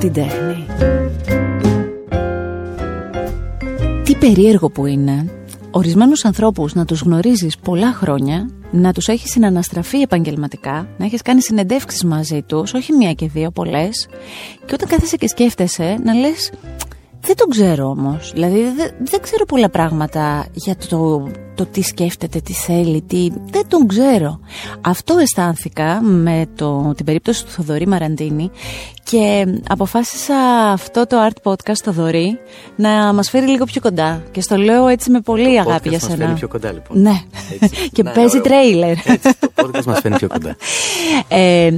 την τέχνη. Τι περίεργο που είναι ορισμένους ανθρώπους να τους γνωρίζεις πολλά χρόνια, να τους έχεις συναναστραφεί επαγγελματικά, να έχεις κάνει συνεντεύξεις μαζί τους, όχι μία και δύο, πολλές, και όταν κάθεσαι και σκέφτεσαι να λες δεν τον ξέρω όμως. Δηλαδή δεν, δεν ξέρω πολλά πράγματα για το, το τι σκέφτεται, τι θέλει, τι... δεν τον ξέρω. Αυτό αισθάνθηκα με το, την περίπτωση του Θοδωρή Μαραντίνη και αποφάσισα αυτό το art podcast το Θοδωρή να μας φέρει λίγο πιο κοντά. Και στο λέω έτσι με πολύ το αγάπη για podcast σένα. Μας φέρνει πιο κοντά λοιπόν. Ναι. και Να, παίζει ωραίο. τρέιλερ. Έτσι, το podcast μας φέρνει πιο κοντά. Ε,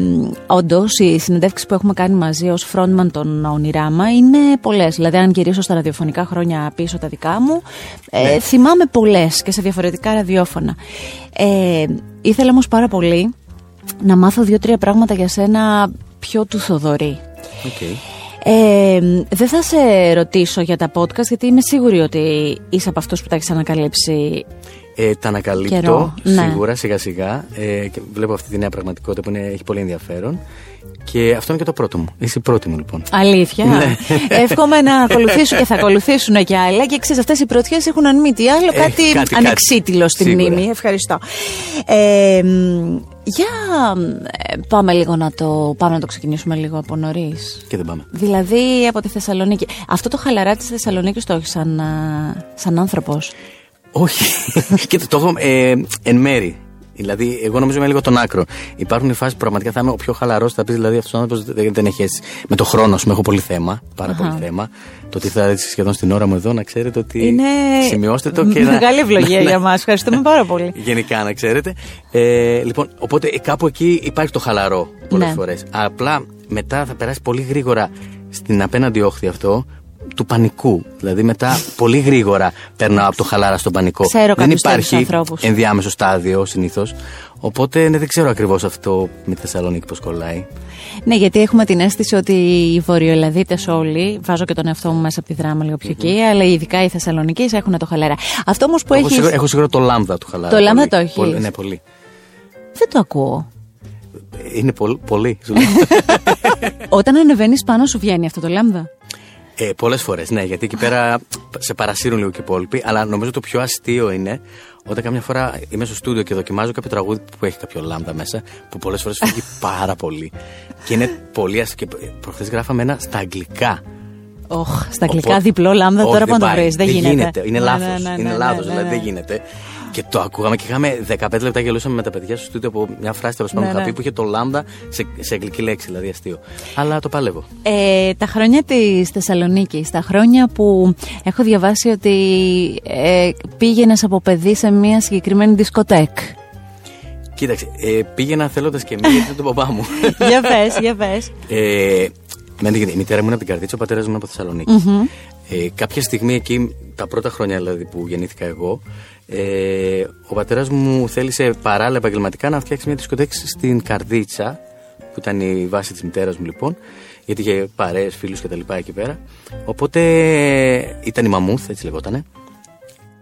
Όντως, οι συνεντεύξεις που έχουμε κάνει μαζί ως frontman των Ονειράμα είναι πολλές. Δηλαδή, αν γυρίσω στα ραδιοφωνικά χρόνια πίσω τα δικά μου, ε, Ναι. θυμάμαι πολλές και σε διαφορετικά ραδιόφωνα. Ε, ήθελα όμως πάρα πολύ να μάθω δύο-τρία πράγματα για σένα πιο του Θοδωρή. Οκ. Ε, δεν θα σε ρωτήσω για τα podcast γιατί είμαι σίγουρη ότι είσαι από αυτούς που τα έχεις ανακαλύψει Ε, τα ανακαλύπτω Καιρό, ναι. σίγουρα σιγά σιγά ε, και βλέπω αυτή τη νέα πραγματικότητα που είναι, έχει πολύ ενδιαφέρον και αυτό είναι και το πρώτο μου. Είσαι η πρώτη μου λοιπόν. Αλήθεια. Ναι. Εύχομαι να ακολουθήσουν και θα ακολουθήσουν και άλλα. Και ξέρεις, αυτές οι πρωτιές έχουν αν μη τι άλλο Ε, κάτι, κάτι, κάτι. ανεξίτηλο στη Σίγουρα. μνήμη. Ευχαριστώ. Ε, μ, για ε, πάμε λίγο να το, πάμε να το ξεκινήσουμε λίγο από νωρίς. Και δεν πάμε. Δηλαδή από τη Θεσσαλονίκη. Αυτό το χαλαρά της Θεσσαλονίκης το έχεις σαν, α, σαν άνθρωπος; Όχι. Κοίτα, το έχω ε, εν μέρη. Δηλαδή, εγώ νομίζω είμαι λίγο τον άκρο. Υπάρχουν φάσεις που πραγματικά θα είμαι ο πιο χαλαρός. Θα πεις δηλαδή αυτός ο άνθρωπος δεν, δεν έχει έτσι. Με το χρόνο, σου έχω πολύ θέμα. Πάρα πολύ θέμα. Το ότι θα έρθει σχεδόν στην ώρα μου εδώ να ξέρετε ότι. Είναι Σημειώστε το και να. μεγάλη ευλογία Ναι. για μας. Ευχαριστούμε πάρα πολύ. Γενικά, να ξέρετε. Ε, λοιπόν, οπότε ε, κάπου εκεί υπάρχει το χαλαρό πολλές Ναι. φορές. Απλά μετά θα περάσει πολύ γρήγορα στην απέναντι όχθη αυτό του πανικού. Δηλαδή μετά πολύ γρήγορα περνάω από το χαλάρα στον πανικό. Ξέρω δεν κάποιους τέτοιους υπάρχει ανθρώπους. ενδιάμεσο στάδιο συνήθως. Οπότε ναι, δεν ξέρω ακριβώς αυτό με τη Θεσσαλονίκη πώς κολλάει. Ναι, γιατί έχουμε την αίσθηση ότι οι Βορειοελλαδίτε όλοι, βάζω και τον εαυτό μου μέσα από τη δράμα λίγο πιο εκεί, αλλά ειδικά οι Θεσσαλονίκοι έχουν το χαλαρά. Αυτό όμως που έχω, έχει. σίγουρα, έχω σίγουρα το λάμδα του χαλάρα. Το λάμδα πολύ. το έχεις. Πολύ, ναι, πολύ. Δεν το ακούω. Είναι πολύ. πολύ σου λέω. Όταν ανεβαίνεις πάνω σου βγαίνει αυτό το λάμδα; Ε, Πολλές φορές, ναι, γιατί εκεί πέρα σε παρασύρουν λίγο και οι υπόλοιποι. Αλλά νομίζω το πιο αστείο είναι όταν καμιά φορά είμαι στο στούντιο και δοκιμάζω κάποιο τραγούδι που έχει κάποιο λάμδα μέσα, που πολλές φορές φύγει πάρα πολύ. Και είναι πολύ αστείο. Και προχθές γράφαμε ένα στα αγγλικά. Οχ, στα αγγλικά Οπότε- διπλό λάμδα Όχι, τώρα που να το πάει. βρεις. Δεν, γίνεται. Είναι Ναι, λάθος. ναι, ναι, είναι ναι, λάθος, ναι, δηλαδή ναι. δεν γίνεται. Και το ακούγαμε και είχαμε 15 λεπτά γελούσαμε με τα παιδιά στο στούντιο από μια φράση τέλος πάντων Ναι, είχα ναι. πει που είχε το λάμδα σε, σε αγγλική λέξη, δηλαδή αστείο. Αλλά το παλεύω. Ε, τα χρόνια της Θεσσαλονίκης, τα χρόνια που έχω διαβάσει ότι ε, πήγαινες από παιδί σε μια συγκεκριμένη δισκοτέκ. Κοίταξε, ε, πήγαινα θέλοντας και μία γιατί ήταν τον παπά μου. για πες, για πες. Ε, με την- η μητέρα μου είναι από την Καρδίτσα, ο πατέρας μου είναι από Θεσσαλονίκη. Ε, κάποια στιγμή εκεί, τα πρώτα χρόνια δηλαδή που γεννήθηκα εγώ, ε, ο πατέρας μου θέλησε παράλληλα επαγγελματικά να φτιάξει μια δισκοτέκη στην Καρδίτσα, που ήταν η βάση της μητέρας μου λοιπόν, γιατί είχε παρέες, φίλους κτλ. εκεί πέρα. Οπότε ε, ήταν η Μαμούθ, έτσι λεγότανε.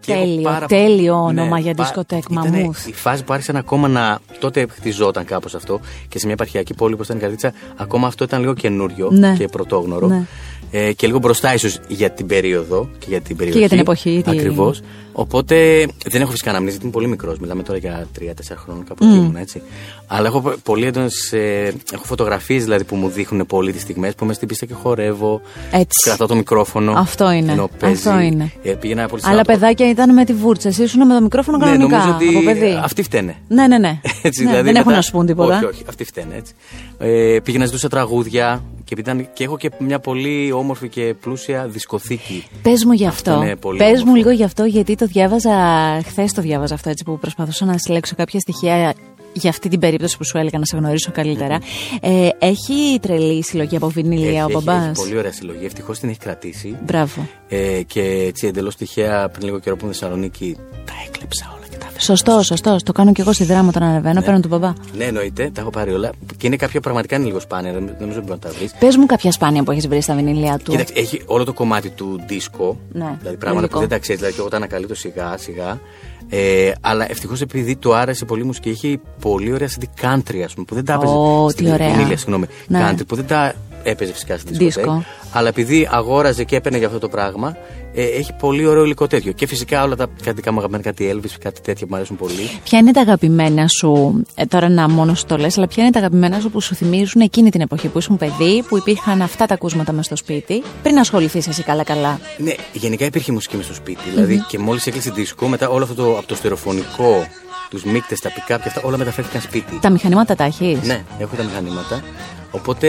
Και εγώ Τέλειο, πάρα- τέλειο όνομα για πα- δισκοτέκ, ήτανε Μαμούθ. Η φάση που άρχισαν ακόμα να. Τότε χτιζόταν κάπως αυτό και σε μια επαρχιακή πόλη όπως ήταν η Καρδίτσα, ακόμα αυτό ήταν λίγο καινούριο Ναι. και πρωτόγνωρο. Ναι. Ε, και λίγο μπροστά ίσως για την περίοδο και για την περιοχή. για την εποχή, τι- Ακριβώς. Οπότε δεν έχω φυσικά αναμνήσει, γιατί είμαι πολύ μικρός. Μιλάμε τώρα για 3-4 χρόνια, κάπου εκεί ήμουν έτσι. Αλλά έχω πολύ έντονες. έχω φωτογραφίες δηλαδή που μου δείχνουν πολύ τις στιγμές που είμαι στην πίστα και χορεύω. Έτσι. Κρατάω το μικρόφωνο. Αυτό είναι. ενώ παίζει. Αυτό είναι. Ε, πήγαινα πολύ Αλλά Σάββατο. παιδάκια ήταν με τη βούρτσα. Εσύ ήσουν με το μικρόφωνο Ναι, κανονικά. νομίζω ότι από παιδί. αυτοί φταίνε. Ναι, ναι, ναι. Έτσι, Ναι, δηλαδή δεν έχουν μετά- να σου πούν τίποτα. Όχι, όχι, αυτοί φταίνε έτσι. Ε, πήγαινα ζητούσα τραγούδια και, ήταν, και έχω και μια πολύ όμορφη και πλούσια δισκοθήκη. Πες μου γι' αυτό. είναι πολύ Πες όμορφο. μου λίγο γι' αυτό, γιατί το διάβαζα. Χθες το διάβαζα αυτό έτσι που προσπαθούσα να συλλέξω κάποια στοιχεία για αυτή την περίπτωση που σου έλεγα να σε γνωρίσω καλύτερα. Ε, έχει τρελή συλλογή από βινίλια ο έχει, μπαμπάς; έχει πολύ ωραία συλλογή. Ευτυχώς την έχει κρατήσει. Μπράβο. Ε, και έτσι εντελώς τυχαία πριν λίγο καιρό που ήμουν στη Θεσσαλονίκη τα έκλεψα όλα και τα έδωσα. Σωστό, σωστό. Το κάνω και εγώ στη δράμα όταν ανεβαίνω. Παίρνω τον μπαμπά. Ναι, εννοείται, τα έχω πάρει όλα. Και είναι κάποια πραγματικά είναι λίγο σπάνια, δεν δεν νομίζω ότι μπορεί να τα βρεις. Πες μου κάποια σπάνια που έχεις βρει στα βινίλια του. Κοίταξε, έχει όλο το κομμάτι του δίσκο. Ναι, δηλαδή πράγματα λογικό. που δεν τα ξέρεις, δηλαδή και εγώ τα ανακαλύπτω σιγά σιγά. Ε, αλλά ευτυχώς επειδή του άρεσε πολύ η μουσική, έχει πολύ ωραία CD country, ας πούμε, που δεν τα έπαιζε. Ω, στην τι ωραία. βινίλια, συγγνώμη. Ναι. Country, που δεν τα έπαιζε φυσικά στη δισκοτέκη. Αλλά επειδή αγόραζε και έπαιρνε για αυτό το πράγμα, ε, έχει πολύ ωραίο υλικό τέτοιο. Και φυσικά όλα τα κάτι μου αγαπημένα, κάτι Elvis, κάτι τέτοια που μου αρέσουν πολύ. Ποια είναι τα αγαπημένα σου, ε, τώρα να μόνο το λες, αλλά ποια είναι τα αγαπημένα σου που σου θυμίζουν εκείνη την εποχή που ήσουν παιδί, που υπήρχαν αυτά τα ακούσματα μες στο σπίτι, πριν ασχοληθείς εσύ καλά-καλά. Ναι, γενικά υπήρχε μουσική μες στο σπίτι. Δηλαδή και μόλις έκλεισε δίσκο, μετά όλο αυτό το, από το στερεοφωνικό τους μείκτε, τα πικά και αυτά, όλα μεταφέρθηκαν σπίτι. Τα μηχανήματα τα έχεις; Ναι, έχω τα μηχανήματα. Οπότε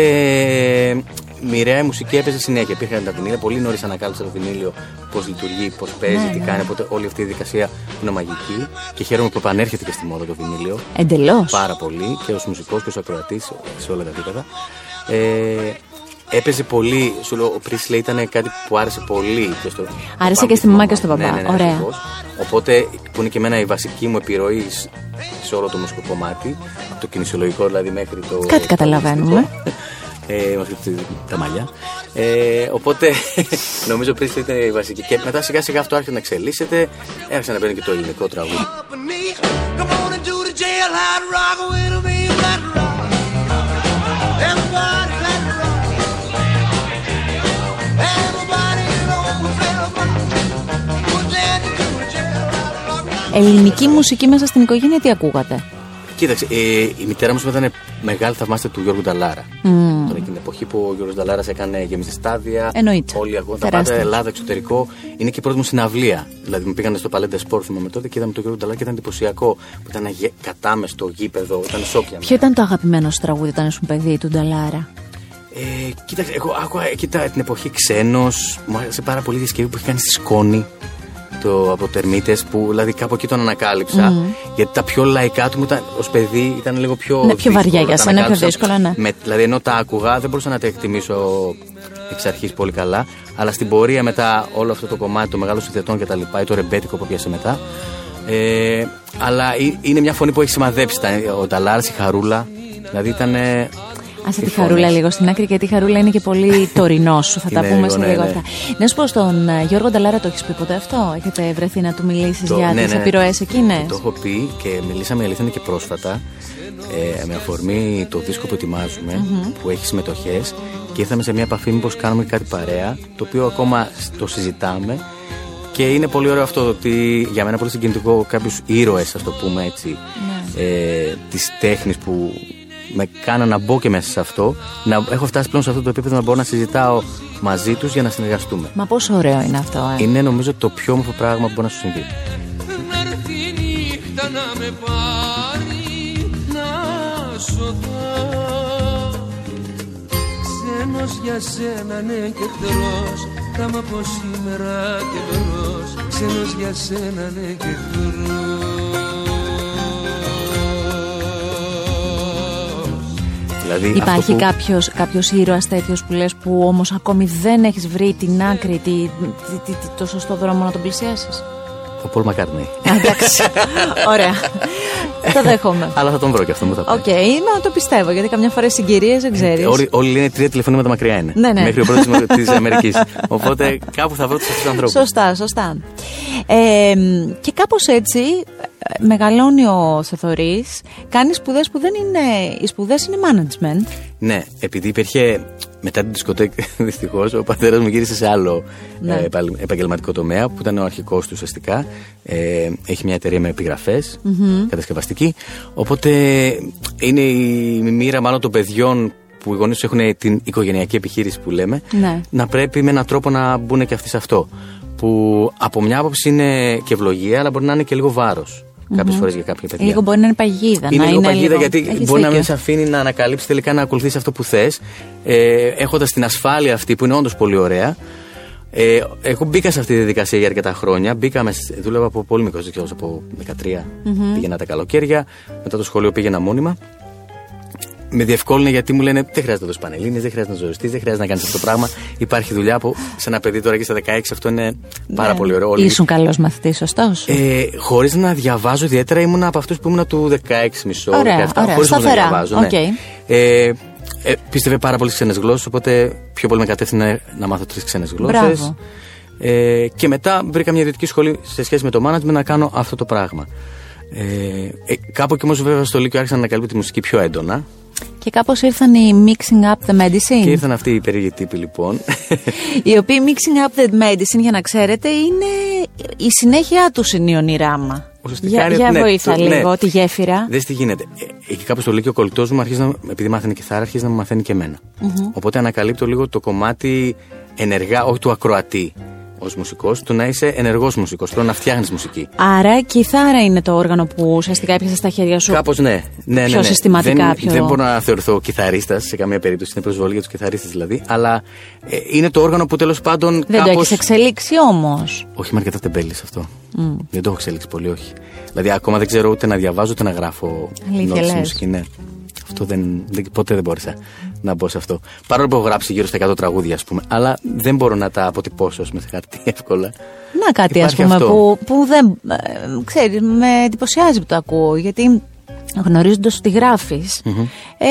μοιραία η μουσική έπαιζε συνέχεια. Υπήρχαν τα βινίλια. Πολύ νωρίς ανακάλυψα το βινίλιο πώς λειτουργεί, πώς παίζει, ναι, τι ναι. κάνει. Οπότε όλη αυτή η διαδικασία είναι μαγική. Και χαίρομαι που επανέρχεται και στη μόδα το βινίλιο. Εντελώς. Πάρα πολύ και ως μουσικός και ως ακροατής σε όλα τα επίπεδα. Ε, έπαιζε πολύ. Σου λέω, ο Πρίσλε ήταν κάτι που άρεσε πολύ. Και στο, άρεσε και στη μαμά και στον παπά. Ναι, ναι, ναι, Ωραία. Οπότε που είναι και εμένα η βασική μου επιρροή σε όλο το μουσικό κομμάτι. Από το κινησιολογικό δηλαδή μέχρι το. Κάτι καταλαβαίνουμε. Ε, μέχρι τα μαλλιά. Ε, οπότε νομίζω πριν ήταν η βασική. Και μετά σιγά σιγά αυτό άρχισε να εξελίσσεται. Άρχισε να μπαίνει και το ελληνικό τραγούδι. Ελληνική μουσική μέσα στην οικογένεια τι ακούγατε; Κοίταξε, ε, η μητέρα μου ήταν μεγάλη θαυμάστρια του Γιώργου Νταλάρα. Mm. Τον εκείνη την εποχή που ο Γιώργος Νταλάρας έκανε γεμιστή στάδια. Εννοείται. Όλοι ακούγονταν τα πάντα Ελλάδα, εξωτερικό. Είναι και η πρώτη μου συναυλία. Δηλαδή μου πήγανε στο Παλέντε Σπορ, θυμάμαι τότε και είδαμε τον Γιώργο Νταλάρα και ήταν εντυπωσιακό. Που ήταν κατάμεστο γήπεδο, ήταν σόκια. Ποιο ήταν το αγαπημένο σου τραγούδι όταν ήσουν παιδί του Νταλάρα; Ε, κοίταξε, εγώ άκουγα κοίτα, την εποχή ξένος. Μου άρεσε πάρα πολύ η διασκευή που είχε κάνει στη σκόνη το, από τερμίτε που δηλαδή κάπου εκεί τον ανακάλυψα. Mm. Γιατί τα πιο λαϊκά του ήταν ως παιδί ήταν λίγο πιο. Ναι, πιο βαριά για σένα, πιο δύσκολα, ναι. Με, δηλαδή ενώ τα άκουγα δεν μπορούσα να τα εκτιμήσω εξ αρχής πολύ καλά. Αλλά στην πορεία μετά όλο αυτό το κομμάτι, το μεγάλο συνθετών και τα λοιπά, ή το ρεμπέτικο που πιάσε μετά. Ε, αλλά είναι μια φωνή που έχει σημαδέψει. Ο Νταλάρς, η Χαρούλα. Δηλαδή ήταν Άσε τη χαρούλα λίγο στην άκρη, γιατί η χαρούλα είναι και πολύ τωρινό σου. Θα τα πούμε σε ναι, λίγο ναι. αυτά. Να σου πω στον ε, Γιώργο Νταλάρα, το έχεις πει ποτέ αυτό; Έχετε βρεθεί να του μιλήσεις για ναι, τις ναι, επιρροές εκείνες; Το έχω πει και μιλήσαμε αλήθεια και πρόσφατα. Ε, με αφορμή το δίσκο που ετοιμαζουμε που έχει συμμετοχές και ήρθαμε σε μια επαφή μήπως κάνουμε κάτι παρέα το οποίο ακόμα το συζητάμε και είναι πολύ ωραίο αυτό ότι για μένα πολύ συγκινητικό κάποιους ήρωες, ας το πούμε έτσι, ναι. ε, της τέχνης που με κάνα να μπω και μέσα σε αυτό. Να έχω φτάσει πλέον σε αυτό το επίπεδο να μπορώ να συζητάω μαζί τους για να συνεργαστούμε. Μα πόσο ωραίο είναι αυτό, ε; Είναι νομίζω το πιο όμορφο πράγμα που μπορεί να σου συμβεί. Ξένος για σένα ναι και εχθρός Θα μ' από σήμερα και μπρος Ξένος για σένα ναι και εχθρός Δηλαδή, Υπάρχει που... κάποιος, κάποιος ήρωας τέτοιος που λες που όμως ακόμη δεν έχεις βρει την άκρη, τη, τη, τη, το σωστό δρόμο να τον πλησιάσεις; Ο Πολ Μακάρνεϊ. Εντάξει. Ωραία. το δέχομαι. Αλλά θα τον βρω και αυτό μου θα πει. OK, okay, το πιστεύω γιατί καμιά φορά συγκυρίες δεν ξέρεις. Όλοι, όλοι λένε τρία τηλεφωνήματα μακριά είναι. Ναι, ναι. Μέχρι ο πρώτος της Αμερικής. Οπότε κάπου θα βρω τους αυτούς τους ανθρώπους. Σωστά, σωστά. Ε, και κάπως έτσι μεγαλώνει ο Θεθωρή, κάνει σπουδές που δεν είναι. Οι σπουδές είναι management. Ναι, επειδή υπήρχε. Μετά την δισκοτέκη, δυστυχώς, ο πατέρας μου γύρισε σε άλλο ναι. ε, επαγγελματικό τομέα που ήταν ο αρχικός του ουσιαστικά. Ε, έχει μια εταιρεία με επιγραφές, mm-hmm. κατασκευαστική. Οπότε είναι η μοίρα μάλλον των παιδιών που οι γονείς έχουν την οικογενειακή επιχείρηση που λέμε, ναι. να πρέπει με έναν τρόπο να μπουν και αυτοί σε αυτό. Που από μια άποψη είναι και ευλογία, αλλά μπορεί να είναι και λίγο βάρος κάποιες φορές για κάποια παιδιά. Λίγο μπορεί να είναι παγίδα. Είναι να λίγο είναι παγίδα γιατί μπορεί δίκιο. να μην σε αφήνει να ανακαλύψεις τελικά να ακολουθήσει αυτό που θες. Ε, Έχοντας την ασφάλεια αυτή που είναι όντως πολύ ωραία. Ε, εγώ μπήκα σε αυτή τη διαδικασία για αρκετά χρόνια. Μπήκα, δούλευα από πολύ μικρός, από 13. Mm-hmm. Πήγαινα τα καλοκαίρια. Μετά το σχολείο πήγαινα μόνιμα με διευκόλυνε γιατί μου λένε δεν χρειάζεται να δώσεις πανελίνες, δεν χρειάζεται να ζοριστεί, δεν χρειάζεται να κάνεις αυτό το πράγμα. Υπάρχει δουλειά που σε ένα παιδί τώρα και στα 16 αυτό είναι πάρα ναι. πολύ ωραίο. Ήσουν καλός μαθητής, σωστός; Ε, Χωρίς να διαβάζω ιδιαίτερα, ήμουν από αυτούς που ήμουν του 16 μισό. Ωραία, ωραία. Χωρίς να διαβάζω. Okay. Ναι. Ε, ε, πίστευε πάρα πολύ ξένες γλώσσες, οπότε πιο πολύ με κατεύθυνε να μάθω τρεις ξένες γλώσσες. Ε, και μετά βρήκα μια ιδιωτική σχολή σε σχέση με το management να κάνω αυτό το πράγμα. Ε, ε, κάπου και όμως βέβαια στο Λύκειο άρχισα να ανακαλύπτω τη μουσική πιο έντονα. Και κάπως ήρθαν οι Mixing Up the Medicine. Και ήρθαν αυτοί οι περίεργοι τύποι λοιπόν. οι οποίοι Mixing Up the Medicine, για να ξέρετε, είναι η συνέχεια τους είναι η ονειράμα. Για, για ναι, βοήθα το, λίγο, ναι. τη γέφυρα. Δεν τι γίνεται. Ε, εκεί κάπως το λέει και ο κολλητός μου, αρχίζει να, επειδή μάθαινε και θάρα, αρχίζει να μου μαθαίνει και εμένα. Mm-hmm. Οπότε ανακαλύπτω λίγο το κομμάτι ενεργά, όχι του ακροατή ως μουσικός, του να είσαι ενεργός μουσικός, του να φτιάχνεις μουσική. Άρα, η κιθάρα είναι το όργανο που ουσιαστικά έπιασε στα χέρια σου. Κάπως ναι. ναι, ναι, πιο ναι. συστηματικά. Δεν, πιο... δεν μπορώ να θεωρηθώ κιθαρίστας σε καμία περίπτωση. Είναι προσβολή για τους κιθαρίστες δηλαδή. Αλλά ε, είναι το όργανο που τέλος πάντων. Δεν κάπως... το έχεις εξελίξει όμως. Όχι, είμαι αρκετά τεμπέλης αυτό. Mm. Δεν το έχω εξελίξει πολύ, όχι. Δηλαδή, ακόμα δεν ξέρω ούτε να διαβάζω ούτε να γράφω. Αλήθεια, μουσική, ναι. Αυτό δεν, δεν, ποτέ δεν μπόρεσα να μπω σε αυτό. Παρόλο που έχω γράψει γύρω στα 100 τραγούδια, ας πούμε. Αλλά δεν μπορώ να τα αποτυπώσω με χαρτί εύκολα. Να κάτι, ας πούμε, που, που δεν. Ε, ξέρει, με εντυπωσιάζει που το ακούω. Γιατί γνωρίζοντας ότι γράφεις, ε,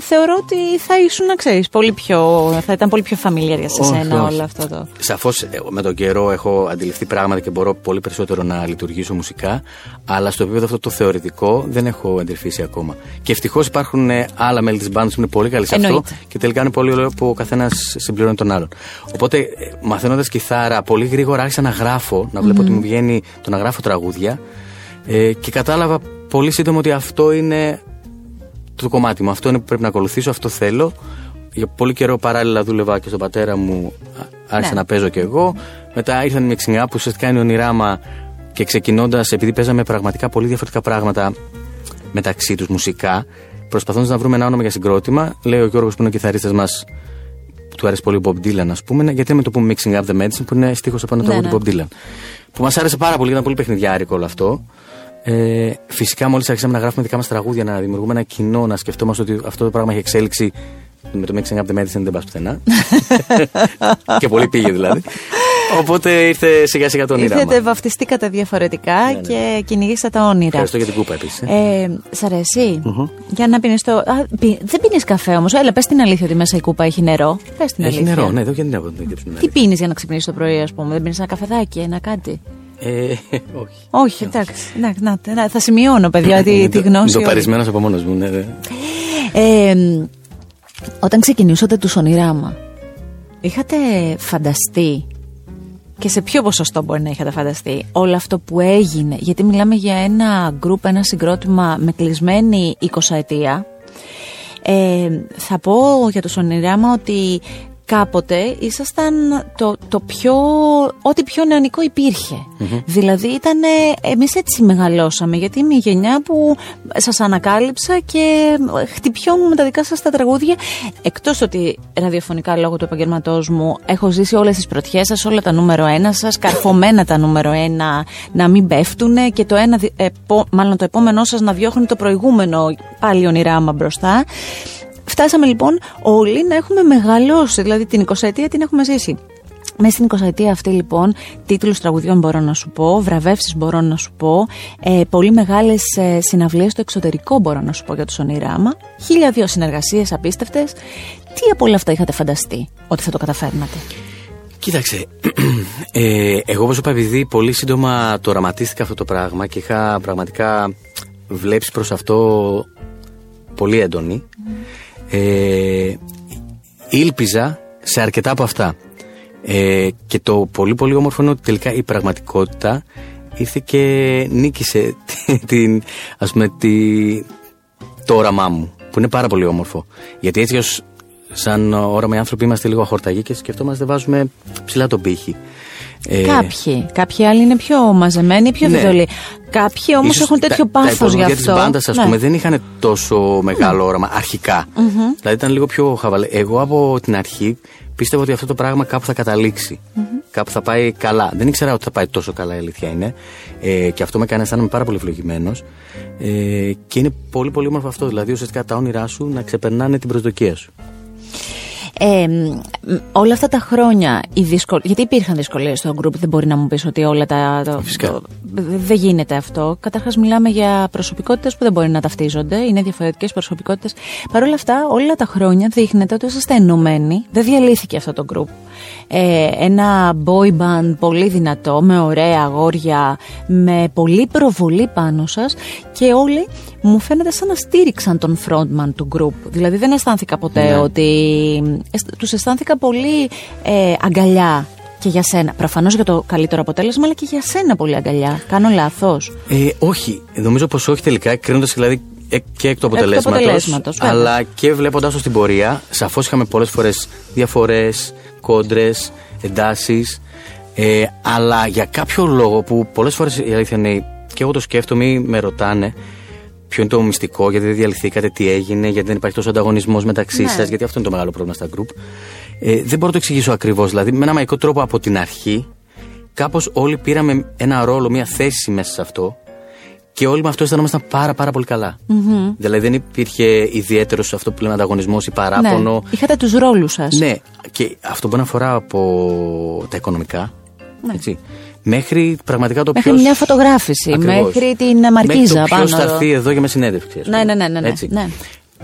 θεωρώ ότι θα ήσουν, να ξέρεις, πολύ πιο. θα ήταν πολύ πιο familiar για σένα όλο αυτό το. Σαφώς ε, με τον καιρό έχω αντιληφθεί πράγματα και μπορώ πολύ περισσότερο να λειτουργήσω μουσικά, αλλά στο επίπεδο αυτό το θεωρητικό δεν έχω αντιληφθεί ακόμα. Και ευτυχώς υπάρχουν ε, άλλα μέλη της μπάντα που είναι πολύ καλοί σε αυτό και τελικά είναι πολύ ωραίο που ο καθένας συμπληρώνει τον άλλον. Οπότε, ε, μαθαίνοντας κιθάρα, πολύ γρήγορα άρχισα να γράφω, να βλέπω ότι μου βγαίνει το να γράφω τραγούδια ε, και κατάλαβα πολύ σύντομα ότι αυτό είναι το κομμάτι μου. Αυτό είναι που πρέπει να ακολουθήσω, αυτό θέλω. Για πολύ καιρό παράλληλα δούλευα και στον πατέρα μου, άρχισα ναι. να παίζω κι εγώ. Μετά ήρθαν οι mixing up που ουσιαστικά είναι ονειράμα και ξεκινώντας, επειδή παίζαμε πραγματικά πολύ διαφορετικά πράγματα μεταξύ τους μουσικά, προσπαθώντας να βρούμε ένα όνομα για συγκρότημα, λέει ο Γιώργος που είναι ο κιθαρίστας μας, του αρέσει πολύ ο Bob Dylan, ας πούμε, γιατί με το πούμε Mixing Up the Medicine, που είναι στίχος από ένα ναι, του ναι. Bob Dylan. Που μας άρεσε πάρα πολύ, ήταν πολύ παιχνιδιάρικο όλο αυτό. Ε, φυσικά, μόλις αρχίσαμε να γράφουμε δικά μας τραγούδια, να δημιουργούμε ένα κοινό, να σκεφτόμαστε ότι αυτό το πράγμα έχει εξέλιξη. Με το Mixing Up the Medicine δεν πας πουθενά. και πολύ πήγε δηλαδή. Οπότε ήρθε σιγά σιγά το όνειρα. Ήρθετε, βαφτιστήκατε διαφορετικά ναι, ναι. και κυνηγήσατε τα όνειρα. Ευχαριστώ για την κούπα επίσης. Ε, σ' αρέσει. Mm-hmm. Για να πίνεις το. Α, πι... Δεν πίνεις καφέ όμως. Έλα, πες την αλήθεια ότι μέσα η κούπα έχει νερό. Πες την έχει αλήθεια. νερό, ναι, εδώ γιατί δεν Τι πίνεις για να ξυπνήσεις το πρωί, ας πούμε; Δεν πίνεις ένα καφεδάκι, ένα κάτι; Ε, όχι. Όχι, εντάξει. εντάξει να, να, θα σημειώνω, παιδιά, τη, τη γνώση. Το παρισμένος από μόνος μου, ναι. Ε, όταν ξεκινήσατε του Ονειράμα, είχατε φανταστεί και σε ποιο ποσοστό μπορεί να είχατε φανταστεί όλο αυτό που έγινε, γιατί μιλάμε για ένα γκρουπ, ένα συγκρότημα με κλεισμένη 20 ετία. Ε, θα πω για το Ονειράμα ότι κάποτε ήσασταν το, το πιο, ό,τι πιο νεανικό Δηλαδή ήταν, εμείς έτσι μεγαλώσαμε, γιατί είμαι η γενιά που σας ανακάλυψα και χτυπιόμουν με τα δικά σας τα τραγούδια. Εκτός ότι ραδιοφωνικά λόγω του επαγγελματός μου έχω ζήσει όλες τις πρωτιές σας, όλα τα νούμερο ένα σας, καρφωμένα τα νούμερο ένα να μην πέφτουν και το ένα, μάλλον το επόμενό σας να διώχνει το προηγούμενο πάλι ονειράμα μπροστά. Φτάσαμε λοιπόν όλοι να έχουμε μεγαλώσει, δηλαδή την 20 ετία την έχουμε ζήσει. Μέσα στην 20 ετία αυτή λοιπόν, τίτλους τραγουδιών μπορώ να σου πω, βραβεύσεις μπορώ να σου πω, ε, πολύ μεγάλες ε, συναυλίες στο εξωτερικό μπορώ να σου πω για το Σονιράμα, χίλια δύο συνεργασίες απίστευτες. Τι από όλα αυτά είχατε φανταστεί ότι θα το καταφέρνατε; Κοίταξε, ε, εγώ όπως είπα επειδή πολύ σύντομα το οραματίστηκα αυτό το πράγμα και είχα πραγματικά βλέψει προς αυτό πολύ έντονη, ε, ήλπιζα σε αρκετά από αυτά. Ε, και το πολύ πολύ όμορφο είναι ότι τελικά η πραγματικότητα ήρθε και νίκησε την, ας πούμε, τη, το όραμά μου που είναι πάρα πολύ όμορφο γιατί έτσι ως σαν όραμα οι άνθρωποι είμαστε λίγο αχορταγοί και σκεφτόμαστε βάζουμε ψηλά τον πύχη ε, κάποιοι. Κάποιοι άλλοι είναι πιο μαζεμένοι, πιο ναι. Κάποιοι όμως έχουν τέτοιο πάθος γι' αυτό. Τα μπάντας, ας ναι. πούμε, δεν είχαν τόσο μεγάλο όραμα αρχικά. Mm-hmm. Δηλαδή ήταν λίγο πιο χαβαλέ. Εγώ από την αρχή πίστευα ότι αυτό το πράγμα κάπου θα καταλήξει. Mm-hmm. Κάπου θα πάει καλά. Δεν ήξερα ότι θα πάει τόσο καλά, η αλήθεια είναι. Ε, και αυτό με κάνει να αισθάνομαι πάρα πολύ ευλογημένος. Ε, και είναι πολύ πολύ όμορφο αυτό. Δηλαδή ουσιαστικά τα όνειρά σου να ξεπερνάνε την προσδοκία σου. Ε, όλα αυτά τα χρόνια, οι δυσκολ... γιατί υπήρχαν δυσκολίες στο group, δεν μπορεί να μου πεις ότι όλα τα. Φυσικά. Δεν γίνεται αυτό. Καταρχάς, μιλάμε για προσωπικότητες που δεν μπορεί να ταυτίζονται, είναι διαφορετικές προσωπικότητες. Παρ' όλα αυτά, όλα τα χρόνια δείχνετε ότι είσαστε ενωμένοι, δεν διαλύθηκε αυτό το group. Ε, ένα boy band πολύ δυνατό, με ωραία αγόρια, με πολύ προβολή πάνω σας και όλοι μου φαίνεται σαν να στήριξαν τον frontman του group. Δηλαδή δεν αισθάνθηκα ποτέ Ναι. ότι. αισθ- Τους αισθάνθηκα πολύ ε, αγκαλιά και για σένα. Προφανώς για το καλύτερο αποτέλεσμα, αλλά και για σένα πολύ αγκαλιά. Κάνω λάθος. Ε, όχι, νομίζω πως όχι τελικά, κρίνοντας δηλαδή ε, και εκ του αποτελέσματος. αποτελέσματος, βέβαια. αλλά και βλέποντα το στην πορεία, σαφώς είχαμε πολλές φορές διαφορές, κόντρες, εντάσεις. Ε, αλλά για κάποιο λόγο που πολλές φορές η αλήθεια είναι και εγώ το σκέφτομαι ή με ρωτάνε ποιο είναι το μυστικό, γιατί δεν διαλυθήκατε, τι έγινε, γιατί δεν υπάρχει τόσο ανταγωνισμός μεταξύ Ναι. σας, γιατί αυτό είναι το μεγάλο πρόβλημα στα group. Ε, δεν μπορώ να το εξηγήσω ακριβώς. Δηλαδή, με ένα μαγικό τρόπο από την αρχή, κάπως όλοι πήραμε ένα ρόλο, μια θέση μέσα σε αυτό και όλοι με αυτό αισθανόμασταν πάρα, πάρα πολύ καλά. Δηλαδή, δεν υπήρχε ιδιαίτερος αυτό που λέμε ανταγωνισμός ή παράπονο. Ναι. Είχατε τους ρόλους σας. Ναι, και αυτό μπορεί να αφορά από τα οικονομικά. Ναι. Έτσι, μέχρι πραγματικά το Μέχρι ποιος- μια φωτογράφηση, Ακριβώς. μέχρι την μαρκίζα Μέχρι το πάνω. ποιος θα έρθει εδώ για με συνέντευξη. ας Ναι, πούμε. ναι, ναι, ναι, ναι, Έτσι. ναι.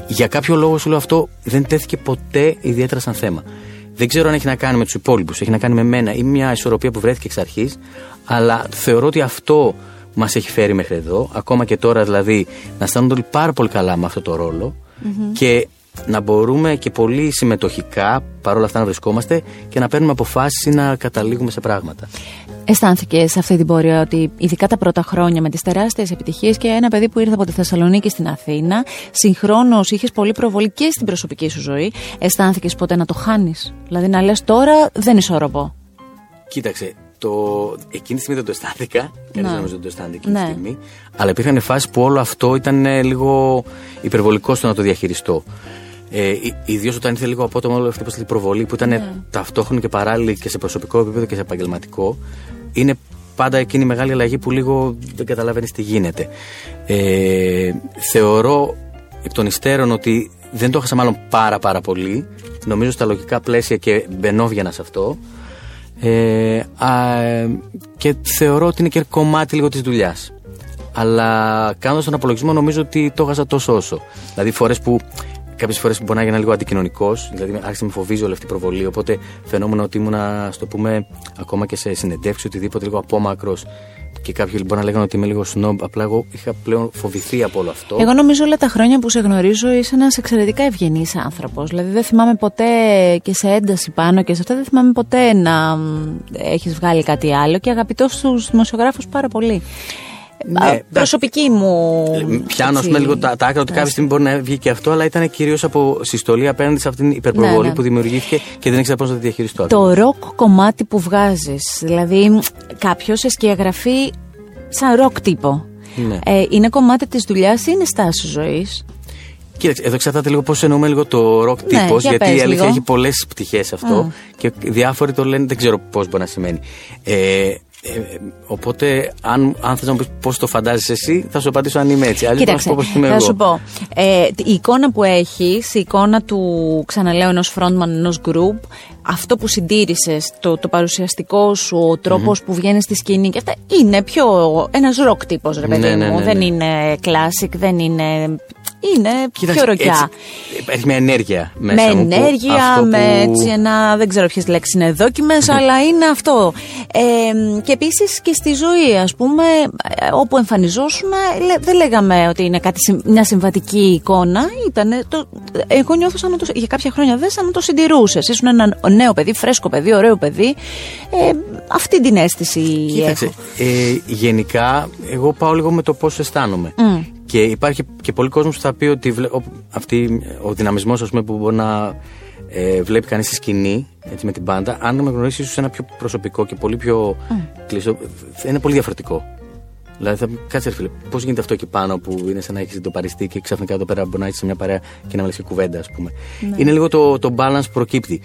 Για κάποιο λόγο σου λέω αυτό δεν τέθηκε ποτέ ιδιαίτερα σαν θέμα. Δεν ξέρω αν έχει να κάνει με τους υπόλοιπους, έχει να κάνει με μένα ή μια ισορροπία που βρέθηκε εξ αρχής, αλλά θεωρώ ότι αυτό μας έχει φέρει μέχρι εδώ. Ακόμα και τώρα δηλαδή να αισθάνονται όλοι πάρα πολύ καλά με αυτό το ρολο και να μπορούμε και πολύ συμμετοχικά παρόλα αυτά να βρισκόμαστε και να παίρνουμε αποφάσεις ή να καταλήγουμε σε πράγματα. Αισθάνθηκε σε αυτή την πορεία ότι ειδικά τα πρώτα χρόνια με τις τεράστιες επιτυχίες και ένα παιδί που ήρθε από τη Θεσσαλονίκη στην Αθήνα, συγχρόνως είχες πολύ προβολή και στην προσωπική σου ζωή, αισθάνθηκες ποτέ να το χάνεις; Δηλαδή να λες τώρα δεν ισορροπώ. Κοίταξε, το... εκείνη τη στιγμή δεν το αισθάνθηκα. Κανείς Ναι. νομίζω δεν το αισθάνεται εκείνη Ναι. τη στιγμή. Αλλά υπήρχαν φάσεις που όλο αυτό ήταν ε, λίγο υπερβολικό στο να το διαχειριστώ. Ε, Ιδίως όταν ήρθε λίγο απότομα όλη αυτή η προβολή που ήταν Ναι. ταυτόχρονη και παράλληλη και σε προσωπικό επίπεδο και σε επαγγελματικό. Είναι πάντα εκείνη η μεγάλη αλλαγή που λίγο δεν καταλαβαίνεις τι γίνεται. Ε, θεωρώ εκ των υστέρων ότι δεν το έχασα μάλλον πάρα πάρα πολύ. Νομίζω στα λογικά πλαίσια και μπαινόβγαινα σε αυτό. Ε, α, ε, και θεωρώ ότι είναι και κομμάτι λίγο της δουλειάς. Αλλά κάνοντας τον απολογισμό, νομίζω ότι το έχασα τόσο όσο. Δηλαδή, φορές που. Κάποιες φορές που μπορεί να έγινα λίγο αντικοινωνικός, δηλαδή άρχισε να με φοβίζει όλη αυτή η προβολή. Οπότε φαινόμουν ότι ήμουνα, στο πούμε, ακόμα και σε συνεντεύξεις, οτιδήποτε λίγο απόμακρος. Και κάποιοι μπορεί να λέγανε ότι είμαι λίγο σνόμπ. Απλά εγώ είχα πλέον φοβηθεί από όλο αυτό. Εγώ νομίζω όλα τα χρόνια που σε γνωρίζω είσαι ένας εξαιρετικά ευγενής άνθρωπος. Δηλαδή δεν θυμάμαι ποτέ και σε ένταση πάνω και σε αυτά δεν θυμάμαι ποτέ να έχεις βγάλει κάτι άλλο και αγαπητός στου δημοσιογράφους πάρα πολύ. Ναι, Α, εντάξει. προσωπική μου. Ε, Πιάνω, ας έτσι, πούμε, λίγο τα, τα άκρα ότι κάποια στιγμή μπορεί να βγει και αυτό, αλλά ήταν κυρίως από συστολή απέναντι σε αυτήν την υπερπροβολή Ναι, ναι. που δημιουργήθηκε και δεν ήξερα πώς να τη διαχειριστώ. Το ροκ κομμάτι που βγάζεις. Δηλαδή, κάποιος σε σκιαγραφεί σαν ροκ τύπο. Ναι. Ε, είναι κομμάτι της δουλειάς ή είναι στάση ζωής; Κοίταξε, εδώ εξαρτάται λίγο πώς εννοούμε λίγο το rock Ναι, τύπος, για γιατί πες η αλήθεια λίγο. έχει πολλές πτυχές αυτό και διάφοροι το λένε, δεν ξέρω πώς μπορεί να σημαίνει. Ε, ε, οπότε, αν, αν θες να μου πεις πώς το φαντάζεσαι εσύ, θα σου απαντήσω αν είμαι έτσι. Αλλιώς θα σου Κοίταξε, πω πώς είμαι θα εγώ. σου πω. Ε, η εικόνα που έχεις, η εικόνα του, ξαναλέω, ενός frontman ενός group, αυτό που συντήρησες, το, το παρουσιαστικό σου, ο τροπο που βγαίνεις στη σκηνή και αυτά, είναι πιο ένας ροκ τύπος, ρε παιδί Ναι, ναι, μου. ναι, Δεν ναι. είναι classic, δεν είναι. Είναι Κοίταξε, πιο ροκιά. έτσι, υπάρχει μια ενέργεια μέσα με μου. που ενέργεια, αυτό με που- έτσι ένα. Δεν ξέρω ποιες λέξεις είναι δόκιμες, αλλά είναι αυτό. Ε, και επίσης και στη ζωή, ας πούμε, ε, όπου εμφανιζόσουν, λέ- δεν λέγαμε ότι είναι κάτι, συμ- μια συμβατική εικόνα. Ήτανε το, εγώ νιώθω σαν να το, για κάποια χρόνια δεν σαν να το συντηρούσες. Ήσουν ένα νέο παιδί, φρέσκο παιδί, ωραίο παιδί. Ε, αυτή την αίσθηση Κοίταξε, έχω. ε, γενικά εγώ πάω λίγο με το πώς αισθάνομαι. Και υπάρχει και πολλοί κόσμος που θα πει ότι βλέ, ο, αυτή, ο δυναμισμός που μπορεί να ε, βλέπει κανείς στη σκηνή έτσι, με την πάντα, αν με γνωρίσει ίσως ένα πιο προσωπικό και πολύ πιο κλειστό, θα είναι πολύ διαφορετικό. Δηλαδή θα πει, κάτσε ρε φίλε, πώς γίνεται αυτό εκεί πάνω που είναι σαν να έχεις το παριστεί και ξαφνικά εδώ πέρα μπορεί να έχει σε μια παρέα και να μιλήσει και κουβέντα, ας πούμε. Είναι λίγο το, το balance που προκύπτει.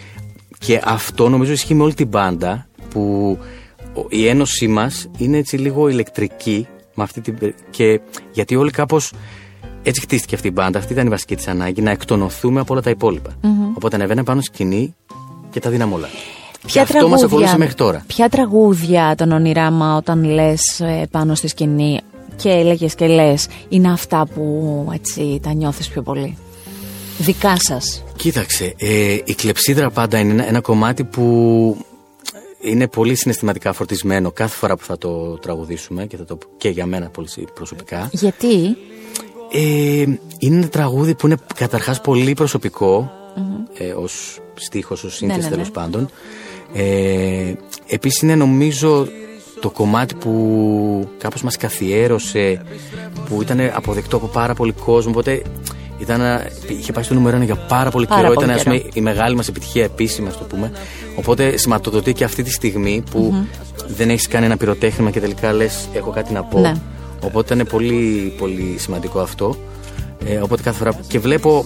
Και αυτό νομίζω ισχύει με όλη την μπάντα που ο- η ένωσή μας είναι έτσι λίγο ηλεκτρική με αυτή την, πε- και γιατί όλοι κάπως έτσι χτίστηκε αυτή η μπάντα. Αυτή ήταν η βασική της ανάγκη, να εκτονωθούμε από όλα τα υπολοιπα Οπότε ανεβαίναμε πάνω στη σκηνή και τα δίναμε όλα. και αυτό μας ακολούθησε μέχρι τώρα. Ποια τραγούδια των ονειράμα όταν λες πάνω στη σκηνή και έλεγες και λες, είναι αυτά που έτσι τα νιώθεις πιο πολύ; Δικά σας. Κοίταξε, ε, η κλεψίδρα πάντα είναι ένα, ένα κομμάτι που είναι πολύ συναισθηματικά φορτισμένο κάθε φορά που θα το τραγουδήσουμε και, θα το, και για μένα πολύ προσωπικά. Γιατί; Ε, είναι ένα τραγούδι που είναι καταρχάς πολύ προσωπικό ε, ως στίχος, ως σύνθεση ναι, ναι, τέλος ναι. πάντων. Ε, επίσης είναι νομίζω το κομμάτι που κάπως μας καθιέρωσε, που ήταν αποδεκτό από πάρα πολύ κόσμο, οπότε ήταν, είχε πάει στο νούμερο ένα για πάρα πολύ πάρα καιρό. Πολύ ήταν καιρό. η μεγάλη μας επιτυχία επίσημα, το πούμε. Οπότε σηματοδοτεί και αυτή τη στιγμή που mm-hmm. δεν έχεις κάνει ένα πυροτέχνημα και τελικά λες: Έχω κάτι να πω. Ναι. Οπότε είναι πολύ, πολύ σημαντικό αυτό. Ε, οπότε κάθε φορά. Και βλέπω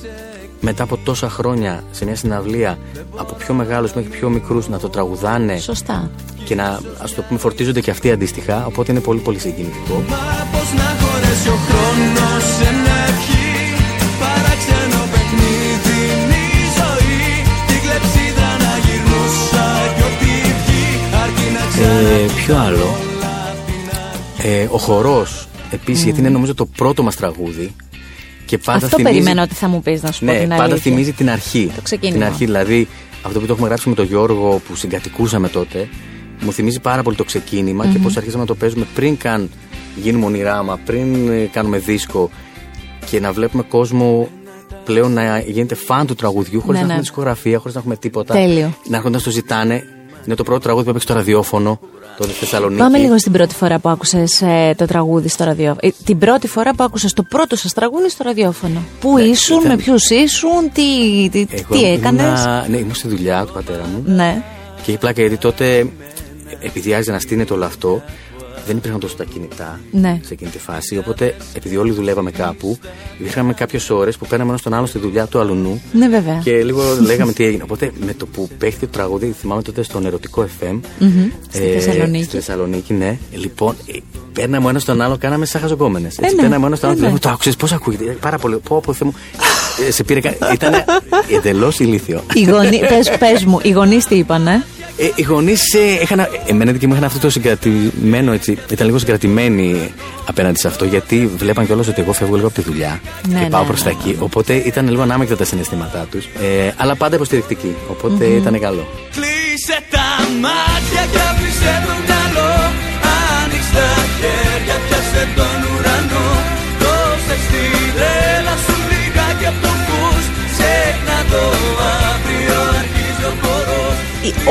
μετά από τόσα χρόνια σε μια συναυλία από πιο μεγάλους μέχρι πιο μικρούς να το τραγουδάνε Σωστά. και να ας το πούμε φορτίζονται και αυτοί αντίστοιχα οπότε είναι πολύ πολύ συγκινητικό ε, ποιο άλλο; Ε, ο χορός επίσης mm. γιατί είναι νομίζω το πρώτο μας τραγούδι και πάντα αυτό θυμίζει... περιμένω ότι θα μου πεις να σου ναι, πω την πάντα αλήθεια. θυμίζει την αρχή. Το ξεκίνημα. Την αρχή, δηλαδή αυτό που το έχουμε γράψει με τον Γιώργο που συγκατοικούσαμε τότε, μου θυμίζει πάρα πολύ το ξεκίνημα mm-hmm. και πώς αρχίσαμε να το παίζουμε πριν καν γίνουμε ονειράμα, πριν ε, κάνουμε δίσκο και να βλέπουμε κόσμο πλέον να γίνεται φαν του τραγουδιού χωρίς ναι, να έχουμε ναι. δισκογραφία, χωρίς να έχουμε τίποτα. Τέλειο. Να έρχονται να το ζητάνε. Είναι το πρώτο τραγούδι που έπαιξε στο ραδιόφωνο τότε στη Θεσσαλονίκη. Πάμε λίγο στην πρώτη φορά που άκουσες ε, το τραγούδι στο ραδιόφωνο. Ε, την πρώτη φορά που άκουσες το πρώτο σας τραγούδι στο ραδιόφωνο. Πού ναι, ήσουν, ήταν... με ποιους ήσουν, τι, τι, τι έκανες; Ναι, ήμουν στη δουλειά του πατέρα μου. Ναι. Και η πλάκα γιατί τότε, επειδή άρχισε να στείνεται όλο αυτό, δεν υπήρχαν τόσο τα κινητά ναι. σε εκείνη τη φάση. Οπότε, επειδή όλοι δουλεύαμε κάπου, υπήρχαν κάποιες ώρες που παίρναμε ένας τον άλλο στη δουλειά του αλουνού. Ναι, βέβαια. Και λίγο λέγαμε τι έγινε. Οπότε, με το που παίχθηκε το τραγούδι, θυμάμαι τότε στον ερωτικό FM. Mm-hmm. Στη ε, Θεσσαλονίκη. Στη Θεσσαλονίκη, ναι. Λοιπόν, ε, παίρναμε ένας τον άλλο, κάναμε σαν χαζοκόμενε. Ε, ναι. Παίρναμε ένας τον άλλο, ε, ναι. το άκουσες, πώς ακούγεται. Πάρα πολύ. Πω, πω, μου. Ε, σε πήρε. Ήταν εντελώς ηλίθιο. Πες μου, οι γονείς τι είπανε; Ε, οι γονείς ε, είχαν. Εμένα και μου είχαν αυτό το συγκρατημένο έτσι. Ήταν λίγο συγκρατημένοι απέναντι σε αυτό γιατί βλέπαν κιόλας ότι εγώ φεύγω λίγο από τη δουλειά ναι, και πάω ναι, προς τα ναι, εκεί. Οπότε ήταν λίγο ανάμεικτα τα συναισθήματά τους. Ε, αλλά πάντα υποστηρικτικοί. Οπότε mm-hmm. ήταν καλό. Κλείσε τα μάτια και άφησε το μυαλό. Άνοιξε τα χέρια, πιάσε τον ουρανό. Δώσε στη τρέλα σου λίγα και από το φως. Ξέχνα το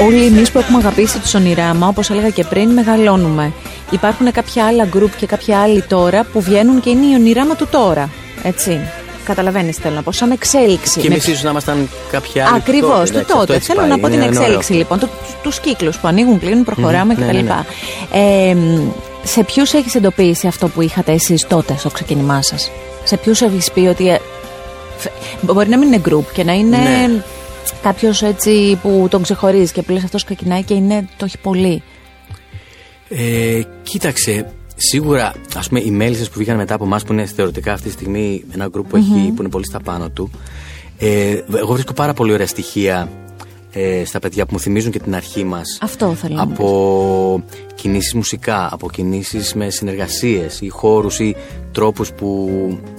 όλοι εμείς που έχουμε αγαπήσει τους ονειράμα, όπως έλεγα και πριν, μεγαλώνουμε. Υπάρχουν κάποια άλλα γκρουπ και κάποια άλλοι τώρα που βγαίνουν και είναι η ονειράμα του τώρα. Έτσι. Καταλαβαίνεις, θέλω να πω, σαν εξέλιξη. Και εμείς ίσως να ήμασταν κάποια άλλη. Ακριβώς, του τότε. Θέλω πάει. να πω την εξέλιξη λοιπόν. Τους κύκλους που ανοίγουν, κλείνουν, προχωράμε mm, κτλ. Ναι, ναι, ναι. Ε, σε ποιους έχεις εντοπίσει αυτό που είχατε εσείς τότε στο ξεκίνημά σας, Σε ποιους έχεις πει ότι. Ε, μπορεί να μην είναι group και να είναι. Ναι κάποιος έτσι που τον ξεχωρίζει και που λες αυτός ξεκινάει και είναι, το έχει πολύ. Ε, κοίταξε, σίγουρα ας πούμε οι μέλισσε που βγήκαν μετά από εμάς που είναι θεωρητικά αυτή τη στιγμή ένα γκρουπ που, έχει, που είναι πολύ στα πάνω του. Ε, εγώ βρίσκω πάρα πολύ ωραία στοιχεία ε, στα παιδιά που μου θυμίζουν και την αρχή μας. Αυτό θέλω να Από κινήσεις μουσικά, από κινήσεις με συνεργασίες ή χώρους ή τρόπους που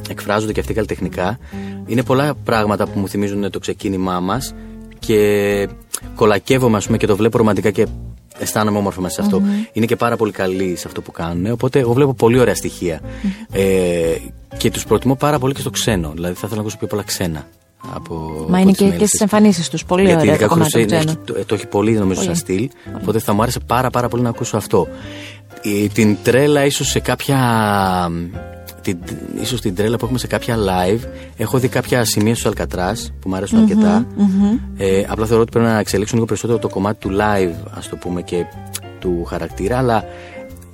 εκφράζονται και αυτοί καλλιτεχνικά. Είναι πολλά πράγματα που μου θυμίζουν το ξεκίνημά μας και κολακεύομαι ας πούμε και το βλέπω ρομαντικά και αισθάνομαι όμορφα μέσα σε αυτο Είναι και πάρα πολύ καλοί σε αυτό που κάνουν. Οπότε εγώ βλέπω πολύ ωραία Ε, και τους προτιμώ πάρα πολύ και στο ξένο. Δηλαδή θα ήθελα να ακούσω πιο πολλά ξένα. Από, Μα είναι και, και στις εμφανίσεις τους. Πολύ Γιατί ωραία το κομμάτι του έχει, το, το έχει πολύ νομίζω πολύ. σαν στυλ. Οπότε θα μου άρεσε πάρα, πάρα πολύ να ακούσω αυτό. Η, την τρέλα ίσως σε κάποια την, ίσως την τρέλα που έχουμε σε κάποια live έχω δει κάποια σημεία στο Αλκατράς που μου αρεσουν αρκετά ε, απλά θεωρώ ότι πρέπει να εξελίξουν λίγο περισσότερο το κομμάτι του live ας το πούμε και του χαρακτήρα αλλά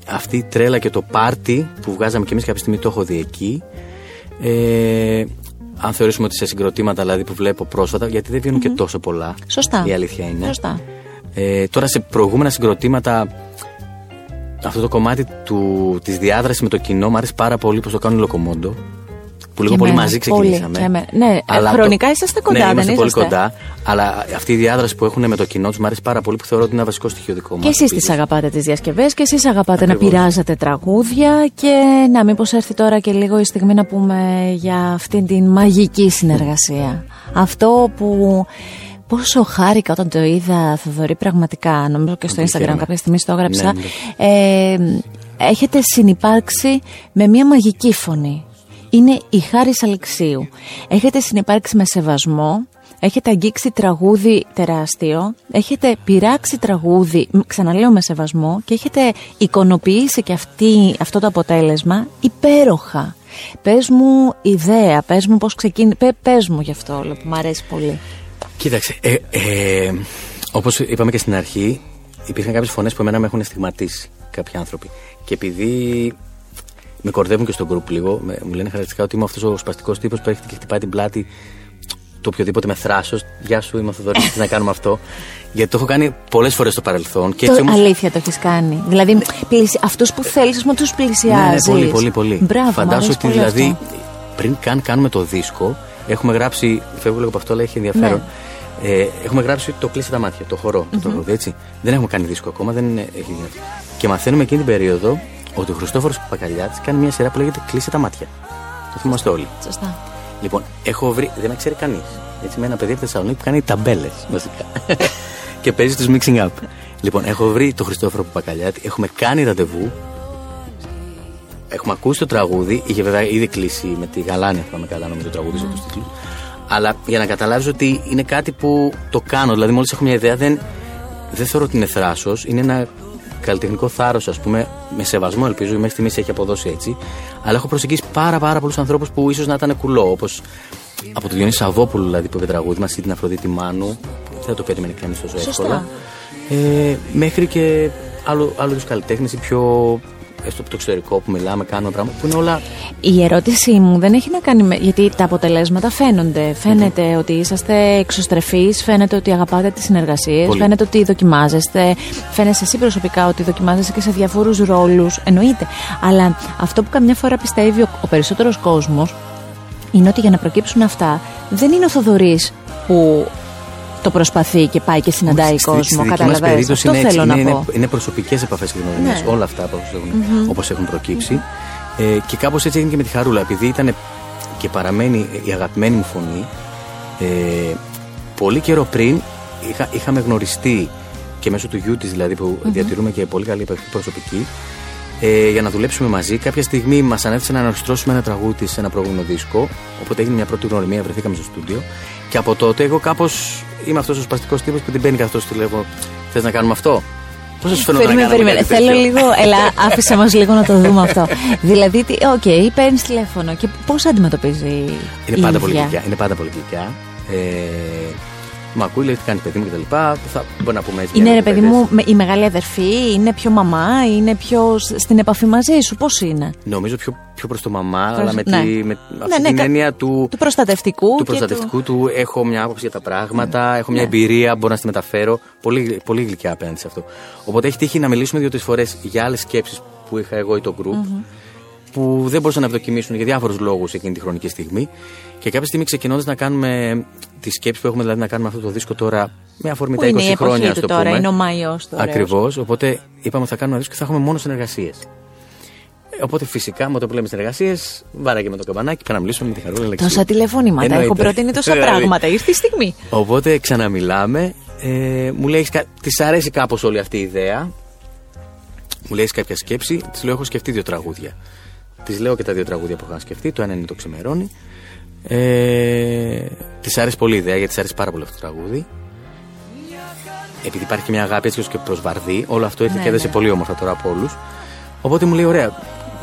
αυτή η τρέλα και το πάρτι που βγάζαμε και εμείς κάποια στιγμή το έχω δει εκεί ε, αν θεωρήσουμε ότι σε συγκροτήματα δηλαδή που βλέπω πρόσφατα γιατί δεν βγαινουν και τόσο πολλά Σωστά. η αλήθεια είναι Σωστά. Ε, τώρα σε προηγούμενα συγκροτήματα αυτό το κομμάτι του, της διάδρασης με το κοινό μου αρέσει πάρα πολύ πως το κάνουν Λοκομόντο που λίγο πολύ μαζί ξεκινήσαμε. Πολύ, ναι, αλλά χρονικά το... είσαστε κοντά, ναι, δεν πολύ κοντά. Αλλά αυτή η διάδραση που έχουν με το κοινό τους μου αρέσει πάρα πολύ που θεωρώ ότι είναι ένα βασικό στοιχείο δικό μου. Και εσείς τις αγαπάτε τις διασκευές και εσείς αγαπάτε Ακριβώς. να πειράζετε τραγούδια. Και να, μήπως έρθει τώρα και λίγο η στιγμή να πούμε για αυτή την μαγική συνεργασία. Αυτό που πόσο χάρηκα όταν το είδα Θοδωρή πραγματικά, νομίζω και στο Instagram κάποια στιγμή στο έγραψα. Ναι, Ε, έχετε συνυπάρξει με μια μαγική φωνή. Είναι η Χάρη Αλεξίου. Έχετε συνυπάρξει με σεβασμό, έχετε αγγίξει τραγούδι τεράστιο, έχετε πειράξει τραγούδι, μ, ξαναλέω με σεβασμό, και έχετε εικονοποιήσει και αυτή, αυτό το αποτέλεσμα υπέροχα. Πες μου ιδέα, πες μου πώς ξεκίνησε, πες μου γι' αυτό όλο που μου αρέσει πολύ. Κοίταξε, ε, ε, όπως είπαμε και στην αρχή, υπήρχαν κάποιες φωνές που εμένα με έχουν στιγματίσει κάποιοι άνθρωποι. Και επειδή με κορδεύουν και στον γκρουπ λίγο, με- μου λένε χαρακτηριστικά ότι είμαι αυτός ο σπαστικός τύπος που έρχεται και χτυπάει την πλάτη το οποιοδήποτε με θράσος. Γεια σου, είμαι ο Θοδωρής, θες να κάνουμε αυτό. Γιατί το έχω κάνει πολλές φορές στο παρελθόν. Και έτσι το όμως... αλήθεια το έχεις κάνει. Δηλαδή, πλησι... αυτούς που θέλεις, να τους πλησιάζεις. Ναι, ναι, πολύ, πολύ, πολύ. Μπράβο, μου Φαντάσου αρέσει ότι πολύ δηλαδή αυτό. πριν καν κάνουμε το δίσκο, έχουμε γράψει. Φεύγω λίγο από αυτό, αλλά έχει ενδιαφέρον. Ναι. Ε, έχουμε γράψει το κλείσε τα μάτια, το χορό, το τραγούδι, έτσι. Δεν έχουμε κάνει δίσκο ακόμα, δεν είναι, έχει γίνει. Και μαθαίνουμε εκείνη την περίοδο ότι ο Χριστόφορος Παπακαλιάτης κάνει μια σειρά που λέγεται Κλείσε τα μάτια. Το θυμάστε όλοι. Σωστά. Λοιπόν, έχω βρει, δεν με ξέρει κανείς. Έτσι, με ένα παιδί από τη Θεσσαλονίκη που κάνει ταμπέλες βασικά. και παίζει τους mixing up. Λοιπόν, έχω βρει τον Χριστόφορο Παπακαλιάτη, έχουμε κάνει ραντεβού. Έχουμε ακούσει το τραγούδι, είχε βέβαια ήδη κλείσει με τη Γαλάνια, θυμάμαι καλά, νομίζω το τραγούδι mm. τους τίτλους. Αλλά για να καταλάβεις ότι είναι κάτι που το κάνω. Δηλαδή, μόλις έχω μια ιδέα, δεν, δεν θεωρώ ότι είναι θράσος. Είναι ένα καλλιτεχνικό θάρρος, ας πούμε, με σεβασμό ελπίζω, μέχρι στιγμής έχει αποδώσει έτσι. Αλλά έχω προσεγγίσει πάρα, πάρα πολλούς ανθρώπους που ίσως να ήταν κουλό. Όπως από τον Διονύσης Σαββόπουλο, δηλαδή, που είπε τραγούδι μα ή την Αφροδίτη Μάνου. που Δεν το περίμενε κανείς τόσο Σωστά. εύκολα. Ε, μέχρι και άλλου, άλλου είδου καλλιτέχνες ή πιο έστω από το εξωτερικό που μιλάμε, κάνουμε πράγματα που είναι όλα. Η ερώτησή μου δεν έχει να κάνει με. Γιατί τα αποτελέσματα φαίνονται. Φαίνεται ότι είσαστε εξωστρεφείς, φαίνεται ότι αγαπάτε τις συνεργασίες, Πολύ. φαίνεται ότι δοκιμάζεστε. Φαίνεσαι εσύ προσωπικά ότι δοκιμάζεσαι και σε διαφόρους ρόλους. Εννοείται. Αλλά αυτό που καμιά φορά πιστεύει ο, ο περισσότερος κόσμος είναι ότι για να προκύψουν αυτά δεν είναι ο Θοδωρής που το προσπαθεί και πάει και συναντάει Στη- κόσμο. στη δική μας Καταλαβαίνεις. περίπτωση Αυτό είναι, έτσι, θέλω να είναι, πω. είναι, είναι προσωπικές επαφές και γνωριμίες. Ναι. Όλα αυτά όπως έχουν, όπως έχουν προκύψει. Ε, και κάπως έτσι έγινε και με τη Χαρούλα. Επειδή ήταν και παραμένει η αγαπημένη μου φωνή, ε, πολύ καιρό πριν είχα, είχαμε γνωριστεί και μέσω του γιου της δηλαδή που διατηρούμε και πολύ καλή επαφή προσωπική ε, για να δουλέψουμε μαζί. Κάποια στιγμή μας ανέθεσε να ενορχηστρώσουμε ένα τραγούδι της σε ένα προηγούμενο δίσκο. Οπότε έγινε μια πρώτη γνωριμία, βρεθήκαμε στο στούντιο. Και από τότε εγώ κάπως είμαι αυτός ο σπαστικός τύπος που την παίρνει και της λέω: Θες να κάνουμε αυτό; Πώς θα σου φαίνεται να Περίμενε, κάνουμε περίμενε. κάτι Θέλω τέτοιο; λίγο. Έλα, άφησε μας λίγο να το δούμε αυτό. δηλαδή, τι- οκ, παίρνεις τηλέφωνο και πώς αντιμετωπίζει. Είναι η πάντα πολύ ίδια; γλυκιά. Είναι πάντα πολύ γλυκιά. Ε, Μ' ακούει, λέει τι κάνει παιδί μου κτλ. Θα μπορεί να πούμε έτσι. Είναι μια ρε παιδί κουβέντες. μου με- η μεγάλη αδερφή, είναι πιο μαμά, είναι πιο σ- στην επαφή μαζί σου, πώς είναι; Νομίζω πιο, πιο προς το μαμά, Προς- αλλά με, ναι. τη, με αυτή ναι, την κα- έννοια του, Του προστατευτικού. του και προστατευτικού του. Έχω μια άποψη για τα πράγματα, έχω μια Ναι. εμπειρία, μπορώ να στη μεταφέρω. Πολύ, πολύ γλυκιά απέναντι σε αυτό. Οπότε έχει τύχει να μιλήσουμε δύο-τρεις φορές για άλλες σκέψεις που είχα εγώ ή το group. Που δεν μπορούσαν να ευδοκιμήσουν για διάφορους λόγους εκείνη τη χρονική στιγμή. Και κάποια στιγμή ξεκινώντας να κάνουμε τη σκέψη που έχουμε, δηλαδή να κάνουμε αυτό το δίσκο τώρα με αφορμή Που τα 20 είναι η εποχή χρόνια, ας του το τώρα, πούμε. είναι ο Μάιος τώρα, Ακριβώς. Οπότε είπαμε ότι θα κάνουμε ένα δίσκο και θα έχουμε μόνο συνεργασίες. Οπότε φυσικά με το που λέμε συνεργασίες, βάραγε με το καμπανάκι και να μιλήσουμε με τη Χαρούλα Αλεξίου. Τόσα τηλεφωνήματα, Εννοείται. έχω προτείνει τόσα Δηλαδή. πράγματα. Ήρθε η στιγμή. Οπότε ξαναμιλάμε. Ε, μου λέει, της αρέσει κάπως όλη αυτή η ιδέα. Μου λέει, «Έχεις κάποια σκέψη; Της λέω, έχω σκεφτεί δύο τραγούδια. Της λέω και τα δύο τραγούδια που είχα σκεφτεί. Το ένα είναι το ξημερώνει. Ε, της άρεσε πολύ η ιδέα γιατί της άρεσε πάρα πολύ αυτό το τραγούδι. Επειδή υπάρχει και μια αγάπη έτσι όσο και προ βαρδί, όλο αυτό ήρθε Ναι, και έδεσε ναι. πολύ όμορφα τώρα από όλους. Οπότε μου λέει: Ωραία,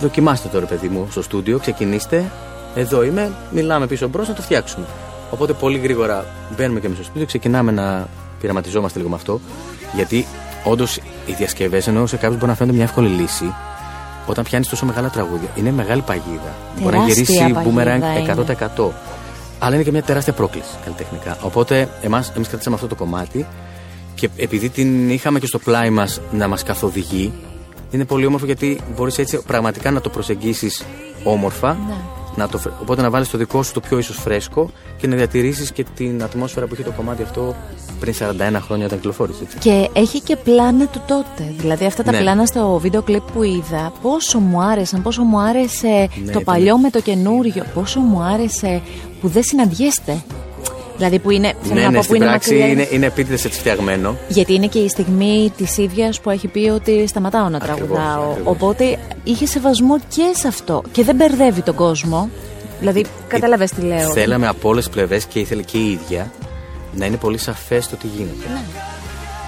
δοκιμάστε τώρα, παιδί μου, στο στούντιο, ξεκινήστε. Εδώ είμαι, μιλάμε πίσω μπρος να το φτιάξουμε. Οπότε πολύ γρήγορα μπαίνουμε και εμείς στο στούντιο, ξεκινάμε να πειραματιζόμαστε λίγο με αυτό. Γιατί όντως οι διασκευές, ενώ σε κάποιους μπορεί να φαίνονται μια εύκολη λύση, όταν πιάνεις τόσο μεγάλα τραγούδια, είναι μεγάλη παγίδα. μπορεί να Τεράστια γυρίσει παγίδα boomerang 100%. Αλλά είναι και μια τεράστια πρόκληση καλλιτεχνικά. Οπότε εμάς, εμείς κρατήσαμε αυτό το κομμάτι και επειδή την είχαμε και στο πλάι μας να μας καθοδηγεί, είναι πολύ όμορφο γιατί μπορείς έτσι πραγματικά να το προσεγγίσεις όμορφα. Ναι. Να το, φρε- οπότε να βάλεις το δικό σου το πιο ίσως φρέσκο και να διατηρήσεις και την ατμόσφαιρα που είχε το κομμάτι αυτό πριν 41 χρόνια όταν κυκλοφόρησε. Έτσι. Και έχει και πλάνα του τότε. Δηλαδή αυτά τα Ναι. πλάνα στο βίντεο κλιπ που είδα, πόσο μου άρεσαν, πόσο μου άρεσε το ήταν. παλιό με το καινούριο, πόσο μου άρεσε που δεν συναντιέστε. Δηλαδή που είναι. Θέλω Ναι, να ναι, πω που στην είναι πράξη μακριά. είναι, είναι επίτηδες έτσι φτιαγμένο. Γιατί είναι και η στιγμή της ίδιας που έχει πει ότι σταματάω να Ακριβώς, τραγουδάω. ακριβώς. Οπότε είχε σεβασμό και σε αυτό. Και δεν μπερδεύει τον κόσμο. Δηλαδή, κατάλαβε τι λέω. Θέλαμε από όλες τις πλευρές και ήθελε και η ίδια να είναι πολύ σαφές το τι γίνεται. Ναι.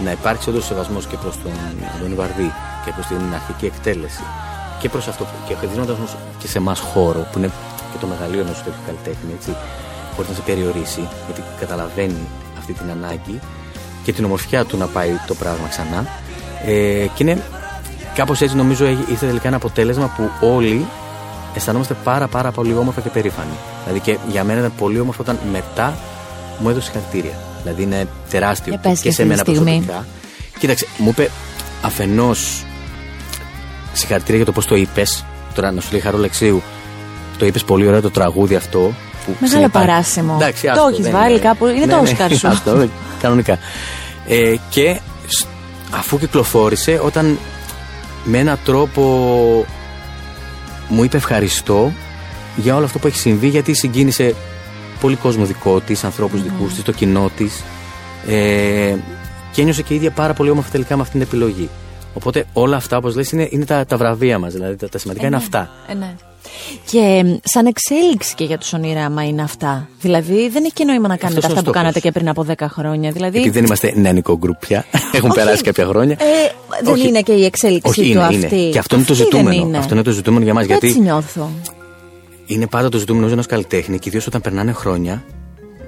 Να υπάρξει όντως σεβασμός και προς τον Αντώνη Βαρδί και προς την αρχική εκτέλεση και προς αυτό που- και δίνοντας όμως και σε εμάς χώρο που είναι και το μεγαλείο ενός τέτοιου καλλιτέχνη, έτσι, χωρίς να σε περιορίσει, γιατί καταλαβαίνει αυτή την ανάγκη και την ομορφιά του να πάει το πράγμα ξανά. Ε, και είναι κάπως έτσι νομίζω έχει- ήρθε τελικά ένα αποτέλεσμα που όλοι αισθανόμαστε πάρα πάρα πολύ όμορφα και περήφανοι. Δηλαδή και για μένα ήταν πολύ όμορφο όταν μετά μου έδωσε συγχαρητήρια. Δηλαδή είναι τεράστιο Για πες και και σε αυτή μένα τη στιγμή. προσωπικά. Κοίταξε, μου είπε αφενός συγχαρητήρια για το πώς το είπες. Τώρα να σου λέει Χαρό Λεξίου, το είπες πολύ ωραίο το τραγούδι αυτό. Που Μεγάλο συνεπά- παράσημο. Εντάξει, Το άστο, έχεις δεν βάλει κάπου, είναι το Όσκαρ σου. άστο, ε, κανονικά. Ε, και σ- αφού κυκλοφόρησε, όταν με έναν τρόπο μου είπε ευχαριστώ για όλο αυτό που έχει συμβεί, γιατί συγκίνησε πολύ κόσμο δικό της, ανθρώπους δικούς της, το κοινό της. Ε, και ένιωσε και η ίδια πάρα πολύ όμορφα τελικά με αυτήν την επιλογή. Οπότε όλα αυτά, όπως λες, είναι, είναι τα, τα βραβεία μας. Δηλαδή τα, τα σημαντικά είναι αυτά. Ε, ναι. Και εμ, σαν εξέλιξη και για τους ονειράμα είναι αυτά. Δηλαδή δεν έχει και νόημα να κάνετε Αυτός είναι αυτά ο που κάνατε στόχος. και πριν από 10 χρόνια. Δηλαδή, Γιατί δεν είμαστε νεανικό γκρουπ πια. Έχουν Όχι. περάσει κάποια χρόνια. Ε, δεν Όχι. είναι και η εξέλιξη Όχι, του είναι, αυτή. είναι. Και αυτό είναι το Αυτή δεν ζητούμενο. είναι. Αυτό είναι το ζητούμενο για μας. Έτσι Γιατί νιώθω. είναι πάντα το ζητούμενο ενό καλλιτέχνη και ιδίως όταν περνάνε χρόνια.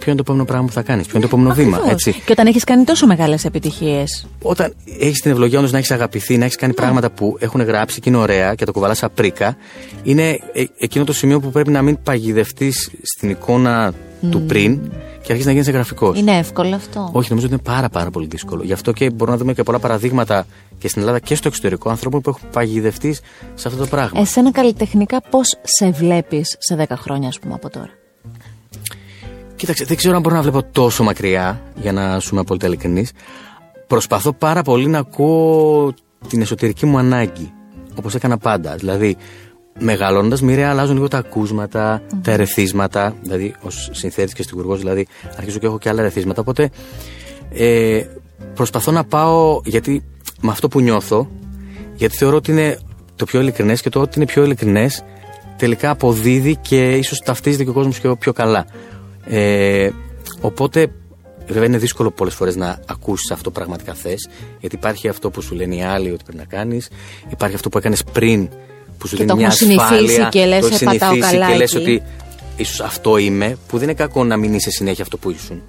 Ποιο είναι το επόμενο πράγμα που θα κάνεις, ποιο είναι το επόμενο βήμα. Ακριβώς. Έτσι; Και όταν έχεις κάνει τόσο μεγάλες επιτυχίες. Όταν έχεις την ευλογία όντω να έχεις αγαπηθεί, να έχεις κάνει Ναι. πράγματα που έχουν γράψει και είναι ωραία και το κουβαλάς απρίκα, είναι ε- εκείνο το σημείο που πρέπει να μην παγιδευτείς στην εικόνα του πριν και αρχίσει να γίνει γραφικός. Είναι εύκολο αυτό. Όχι, νομίζω ότι είναι πάρα, πάρα πολύ δύσκολο. Γι' αυτό και μπορούμε να δούμε και πολλά παραδείγματα και στην Ελλάδα και στο εξωτερικό ανθρώπων που έχουν παγιδευτεί σε αυτό το πράγμα. Εσένα καλλιτεχνικά πώς σε βλέπεις σε 10 χρόνια, ας πούμε, από τώρα; Κοίταξε, δεν ξέρω αν μπορώ να βλέπω τόσο μακριά, για να σου είμαι απόλυτα ειλικρινής. Προσπαθώ πάρα πολύ να ακούω την εσωτερική μου ανάγκη. Όπως έκανα πάντα. Δηλαδή, μεγαλώνοντα, μοιραία αλλάζουν λίγο τα ακούσματα, τα ερεθίσματα. Δηλαδή, ως συνθέτης και στιγουργός, δηλαδή, αρχίζω και έχω και άλλα ερεθίσματα. Οπότε, ε, προσπαθώ να πάω, γιατί με αυτό που νιώθω, γιατί θεωρώ ότι είναι το πιο ειλικρινές και το ότι είναι πιο ειλικρινές τελικά αποδίδει και ίσως ταυτίζεται και ο κόσμος πιο, πιο καλά. Ε, οπότε, βέβαια είναι δύσκολο πολλές φορές να ακούσει αυτό που πραγματικά θες, γιατί υπάρχει αυτό που σου λένε οι άλλοι ότι πρέπει να κάνεις, υπάρχει αυτό που έκανες πριν που σου Και δίνει το μια έχουν συνηθίσει ασφάλεια, και λες, το έχεις «Ε, πατάω συνηθίσει καλά και λες εκεί». ότι ίσως αυτό είμαι, που δεν είναι κακό να μην είσαι συνέχεια αυτό που ήσουν.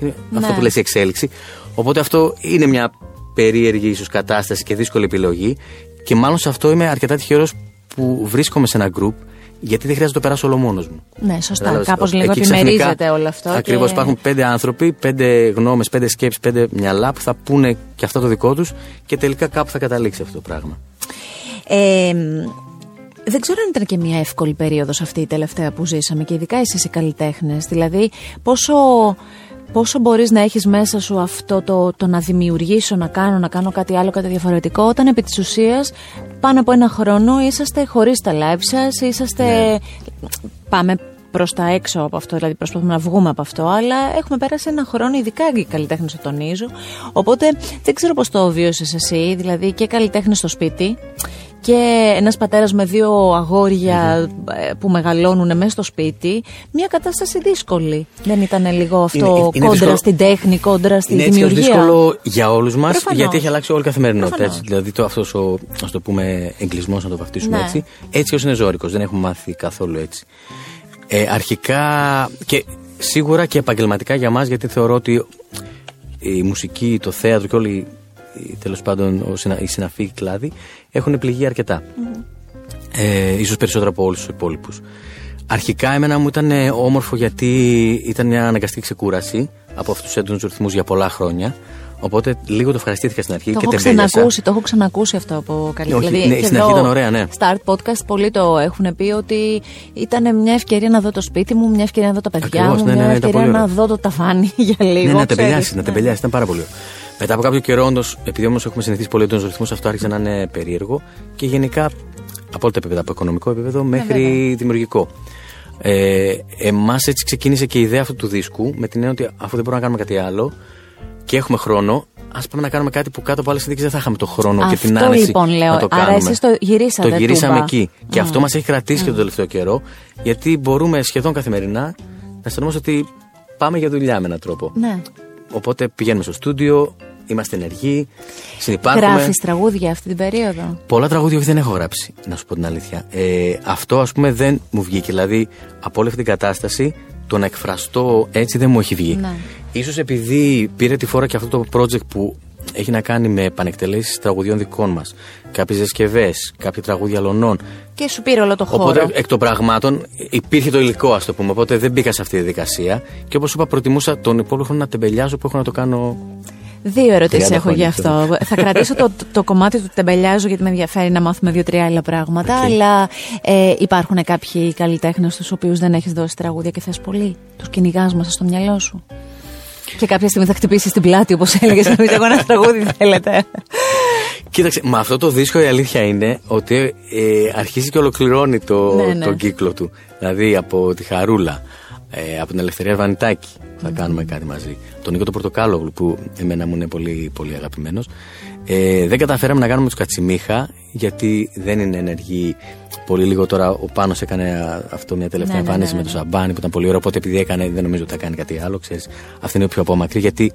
Είναι αυτό Ναι. που λες η εξέλιξη. Οπότε αυτό είναι μια περίεργη ίσως κατάσταση και δύσκολη επιλογή. Και μάλλον σε αυτό είμαι αρκετά τυχερός που βρίσκομαι σε ένα group, γιατί δεν χρειάζεται να το περάσω όλο μόνος μου. Ναι, σωστά. Κατάλαβες, Κάπως εκεί λίγο ξαφνικά- επιμερίζεται όλο αυτό. Ακριβώς, και- υπάρχουν πέντε άνθρωποι, πέντε γνώμες, πέντε σκέψεις, πέντε μυαλά που θα πούνε και αυτό το δικό τους και τελικά κάπου θα καταλήξει αυτό το πράγμα. Ε, δεν ξέρω αν ήταν και μια εύκολη περίοδος αυτή η τελευταία που ζήσαμε και ειδικά εσείς οι καλλιτέχνες. Δηλαδή πόσο, πόσο μπορείς να έχεις μέσα σου αυτό το, το να δημιουργήσω, να κάνω, να κάνω κάτι άλλο, κάτι διαφορετικό όταν επί της ουσίας πάνω από ένα χρόνο είσαστε χωρίς τα live σας, είσαστε... Ναι. Πάμε προς τα έξω από αυτό, δηλαδή προσπαθούμε να βγούμε από αυτό, αλλά έχουμε πέρασει ένα χρόνο, ειδικά οι καλλιτέχνες το τονίζω. Οπότε δεν ξέρω πώς το βίωσε εσύ, δηλαδή και καλλιτέχνες στο σπίτι και ένας πατέρας με δύο αγόρια ε, που μεγαλώνουν μέσα στο σπίτι. Μια κατάσταση δύσκολη. Δεν ήταν λίγο αυτό Είναι- είναι κόντρα δύσκολο. στην τέχνη, κόντρα στη είναι έτσι και δημιουργία. δύσκολο για όλους μας, Προφανώς. γιατί έχει αλλάξει όλη η καθημερινότητα. Προφανώς. Έτσι. Δηλαδή, το, αυτός ο, ας το πούμε, εγκλισμός, να το βαφτίσουμε Ναι. έτσι, έτσι ως είναι ζώρικος. Δεν έχουμε μάθει καθόλου έτσι. Ε, αρχικά και σίγουρα και επαγγελματικά για μας γιατί θεωρώ ότι η μουσική, το θέατρο και όλοι οι- τέλος πάντων ο συνα- οι συναφοί κλάδοι έχουν πληγεί αρκετά. Ε, ίσως περισσότερο από όλους τους υπόλοιπους. Αρχικά εμένα μου ήταν ε, όμορφο γιατί ήταν μια αναγκαστική ξεκούραση από αυτούς τους έντονους ρυθμούς για πολλά χρόνια. Οπότε λίγο το ευχαριστήθηκα στην αρχή Το και έχω τεμπέλιασα. ξανακούσει, το έχω ξανακούσει αυτό από καλή Όχι, δηλαδή, ναι, και στην εδώ, αρχή ήταν ωραία, ναι. Στα Art Podcast πολλοί το έχουν πει ότι ήταν μια ευκαιρία να δω το σπίτι μου, μια ευκαιρία να δω τα παιδιά Ακριβώς, μου, ναι, ναι, μια ναι, ήταν ευκαιρία πολύ να ωραίο. δω το ταβάνι για λίγο. Ναι, να ξέρεις. τεμπελιάσει, να Ναι. τεμπελιάσει, ήταν πάρα πολύ ωραίο. Μετά από κάποιο καιρό, όντως, επειδή όμως έχουμε συνηθίσει πολύ έντονου ρυθμού, αυτό άρχισε να είναι περίεργο και γενικά από όλα τα επίπεδα, από οικονομικό επίπεδο μέχρι βέβαια. δημιουργικό. Ε, Εμάς έτσι ξεκίνησε και η ιδέα αυτού του δίσκου με την έννοια ότι αφού δεν μπορούμε να κάνουμε κάτι άλλο και έχουμε χρόνο, ας πάμε να κάνουμε κάτι που κάτω από άλλες συνθήκες δεν θα είχαμε το χρόνο αυτό, και την άνεση λοιπόν, λέω. να το κάνουμε. Άρα εσείς το γυρίσατε. Το γυρίσαμε τούμπα. εκεί. Και αυτό μας έχει κρατήσει και τον τελευταίο καιρό, γιατί μπορούμε σχεδόν καθημερινά να αισθανόμαστε ότι πάμε για δουλειά με έναν τρόπο. Ναι. Οπότε πηγαίνουμε στο στούντιο, είμαστε ενεργοί, συνεπάρχουμε. Γράφεις τραγούδια αυτή την περίοδο; Πολλά τραγούδια όχι δεν έχω γράψει, να σου πω την αλήθεια. Ε, αυτό ας πούμε δεν μου βγήκε. Δηλαδή από όλη αυτή την κατάσταση το να εκφραστώ έτσι δεν μου έχει βγει. Ναι. Ίσως επειδή πήρε τη φόρα και αυτό το project που έχει να κάνει με επανεκτελέσεις τραγουδιών δικών μας. Κάποιες διασκευές, κάποια τραγούδια λονών. Και σου πήρε όλο το χώρο. Οπότε εκ των πραγμάτων υπήρχε το υλικό, ας το πούμε. Οπότε δεν μπήκα σε αυτή τη διαδικασία. Και όπως είπα, προτιμούσα τον υπόλοιπο χρόνο να τεμπελιάζω που έχω να το κάνω. Δύο ερωτήσεις 30 έχω γι' χρόνια, αυτό. Θα κρατήσω το, το κομμάτι του τεμπελιάζω γιατί με ενδιαφέρει να μάθουμε δύο-τρία άλλα πράγματα. Αλλά ε, υπάρχουν κάποιοι καλλιτέχνες στους οποίους δεν έχεις δώσει τραγούδια και θες πολύ. Τους κυνηγάς μέσα στο μυαλό σου. Και κάποια στιγμή θα χτυπήσεις την πλάτη, όπως έλεγες. Να πεις: Εγώ ένα τραγούδι θέλετε. Κοίταξε, με αυτό το δίσκο η αλήθεια είναι ότι ε, αρχίζει και ολοκληρώνει το, Ναι, ναι. τον κύκλο του. Δηλαδή από τη Χαρούλα, ε, από την Ελευθερία Βανιτάκη θα κάνουμε κάτι μαζί. Τον Νίκο το Πορτοκάλογλου που εμένα μου είναι πολύ, πολύ αγαπημένος. Ε, δεν καταφέραμε να κάνουμε τους Κατσιμίχα γιατί δεν είναι ενεργοί. Πολύ λίγο τώρα ο Πάνος έκανε α, αυτό μια τελευταία Ναι, ναι, εμφάνιση ναι, με τον Σαμπάνι που ήταν πολύ ωραίο. Οπότε επειδή έκανε, δεν νομίζω ότι θα κάνει κάτι άλλο. Ξέρεις, αυτή είναι πιο απόμακρη γιατί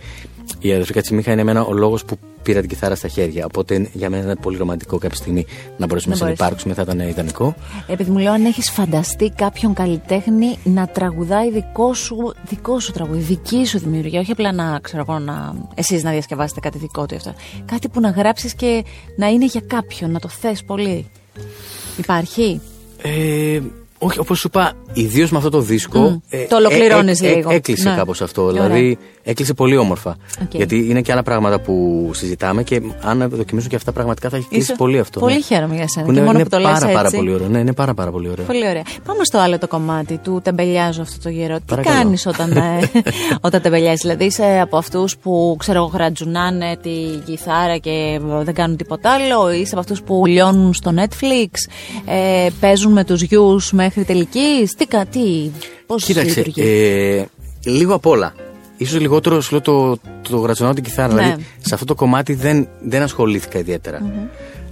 η αδερφή Κατσιμίχα είναι εμένα ο λόγος που πήρα την κιθάρα στα χέρια. Οπότε για μένα ήταν πολύ ρομαντικό κάποια στιγμή να μπορέσουμε Να να μπορέσεις. συνεπάρξουμε, θα ήταν ιδανικό. Επειδή μου λέω αν έχεις φανταστεί κάποιον καλλιτέχνη να τραγουδάει δικό σου, δικό σου τραγούδι, δική σου δημιουργία. Όχι απλά να ξέρω εγώ να. εσείς να διασκευάσετε κάτι δικό του ή αυτό. Κάτι που να γράψεις και να είναι για κάποιον, να το θες πολύ. Υπάρχει; Ε, όχι, όπως σου είπα, ιδίως με αυτό το δίσκο. ε, Μμ. Το ολοκληρώνεις λίγο. έκλεισε Ναι. κάπως αυτό. Ωραία. Δηλαδή, έκλεισε πολύ όμορφα. Οκ. Γιατί είναι και άλλα πράγματα που συζητάμε και αν δοκιμήσω και αυτά πραγματικά θα έχει κλείσει Είσαι- πολύ αυτό. Πολύ ναι. χαίρομαι για σένα. Που Και είναι, μόνο είναι που το λες πάρα, πάρα έτσι. πολύ ωραίο. Ναι, είναι πάρα, πάρα πολύ ωραίο. Πολύ ωραία. Πάμε στο άλλο το κομμάτι του τεμπελιάζω αυτό το γερό. Τι Παρακαλώ. κάνεις όταν, ε, όταν τεμπελιάζεις, Δηλαδή είσαι από αυτούς που ξέρω εγώ γρατζουνάνε τη κιθάρα και δεν κάνουν τίποτα άλλο, είσαι από αυτούς που λιώνουν στο Netflix, ε, παίζουν με τους γιους μέχρι τελική. Τι, κα- τι, πώς Κοίταξε, λειτουργεί; ε, λίγο απ' όλα. Ίσως λιγότερο σου λέω το, το γρατσονάω την κιθάρα. Ναι. Δηλαδή, σε αυτό το κομμάτι δεν, δεν ασχολήθηκα ιδιαίτερα.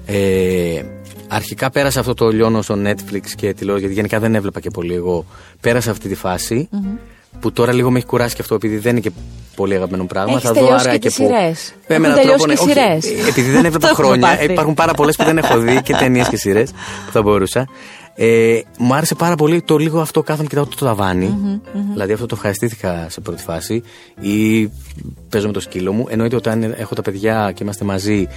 Ε, αρχικά πέρασα αυτό το λιώνω στο Netflix και τηλεόραση, γιατί γενικά δεν έβλεπα και πολύ εγώ. Πέρασα αυτή τη φαση Που τώρα λίγο με έχει κουράσει και αυτό επειδή δεν είναι και πολύ αγαπημένο πράγμα. Έχεις θα δω τελειώσει άρα και και τις πού. σειρές. Με Έχουν έναν τελειώσει τρόπο, και ναι, όχι, σειρές. ε, Επειδή δεν έβλεπα Το έχουμε χρόνια, πάθει. υπάρχουν πάρα πολλές που δεν έχω δει και ταινίες και σειρές που θα μπορούσα. Ε, μου άρεσε πάρα πολύ το λίγο αυτό κάθομαι και κοιτάω το ταβανι Δηλαδή αυτό το ευχαριστήθηκα σε πρώτη φάση. Ή παίζω με το σκύλο μου. Εννοείται όταν έχω τα παιδιά και είμαστε μαζί,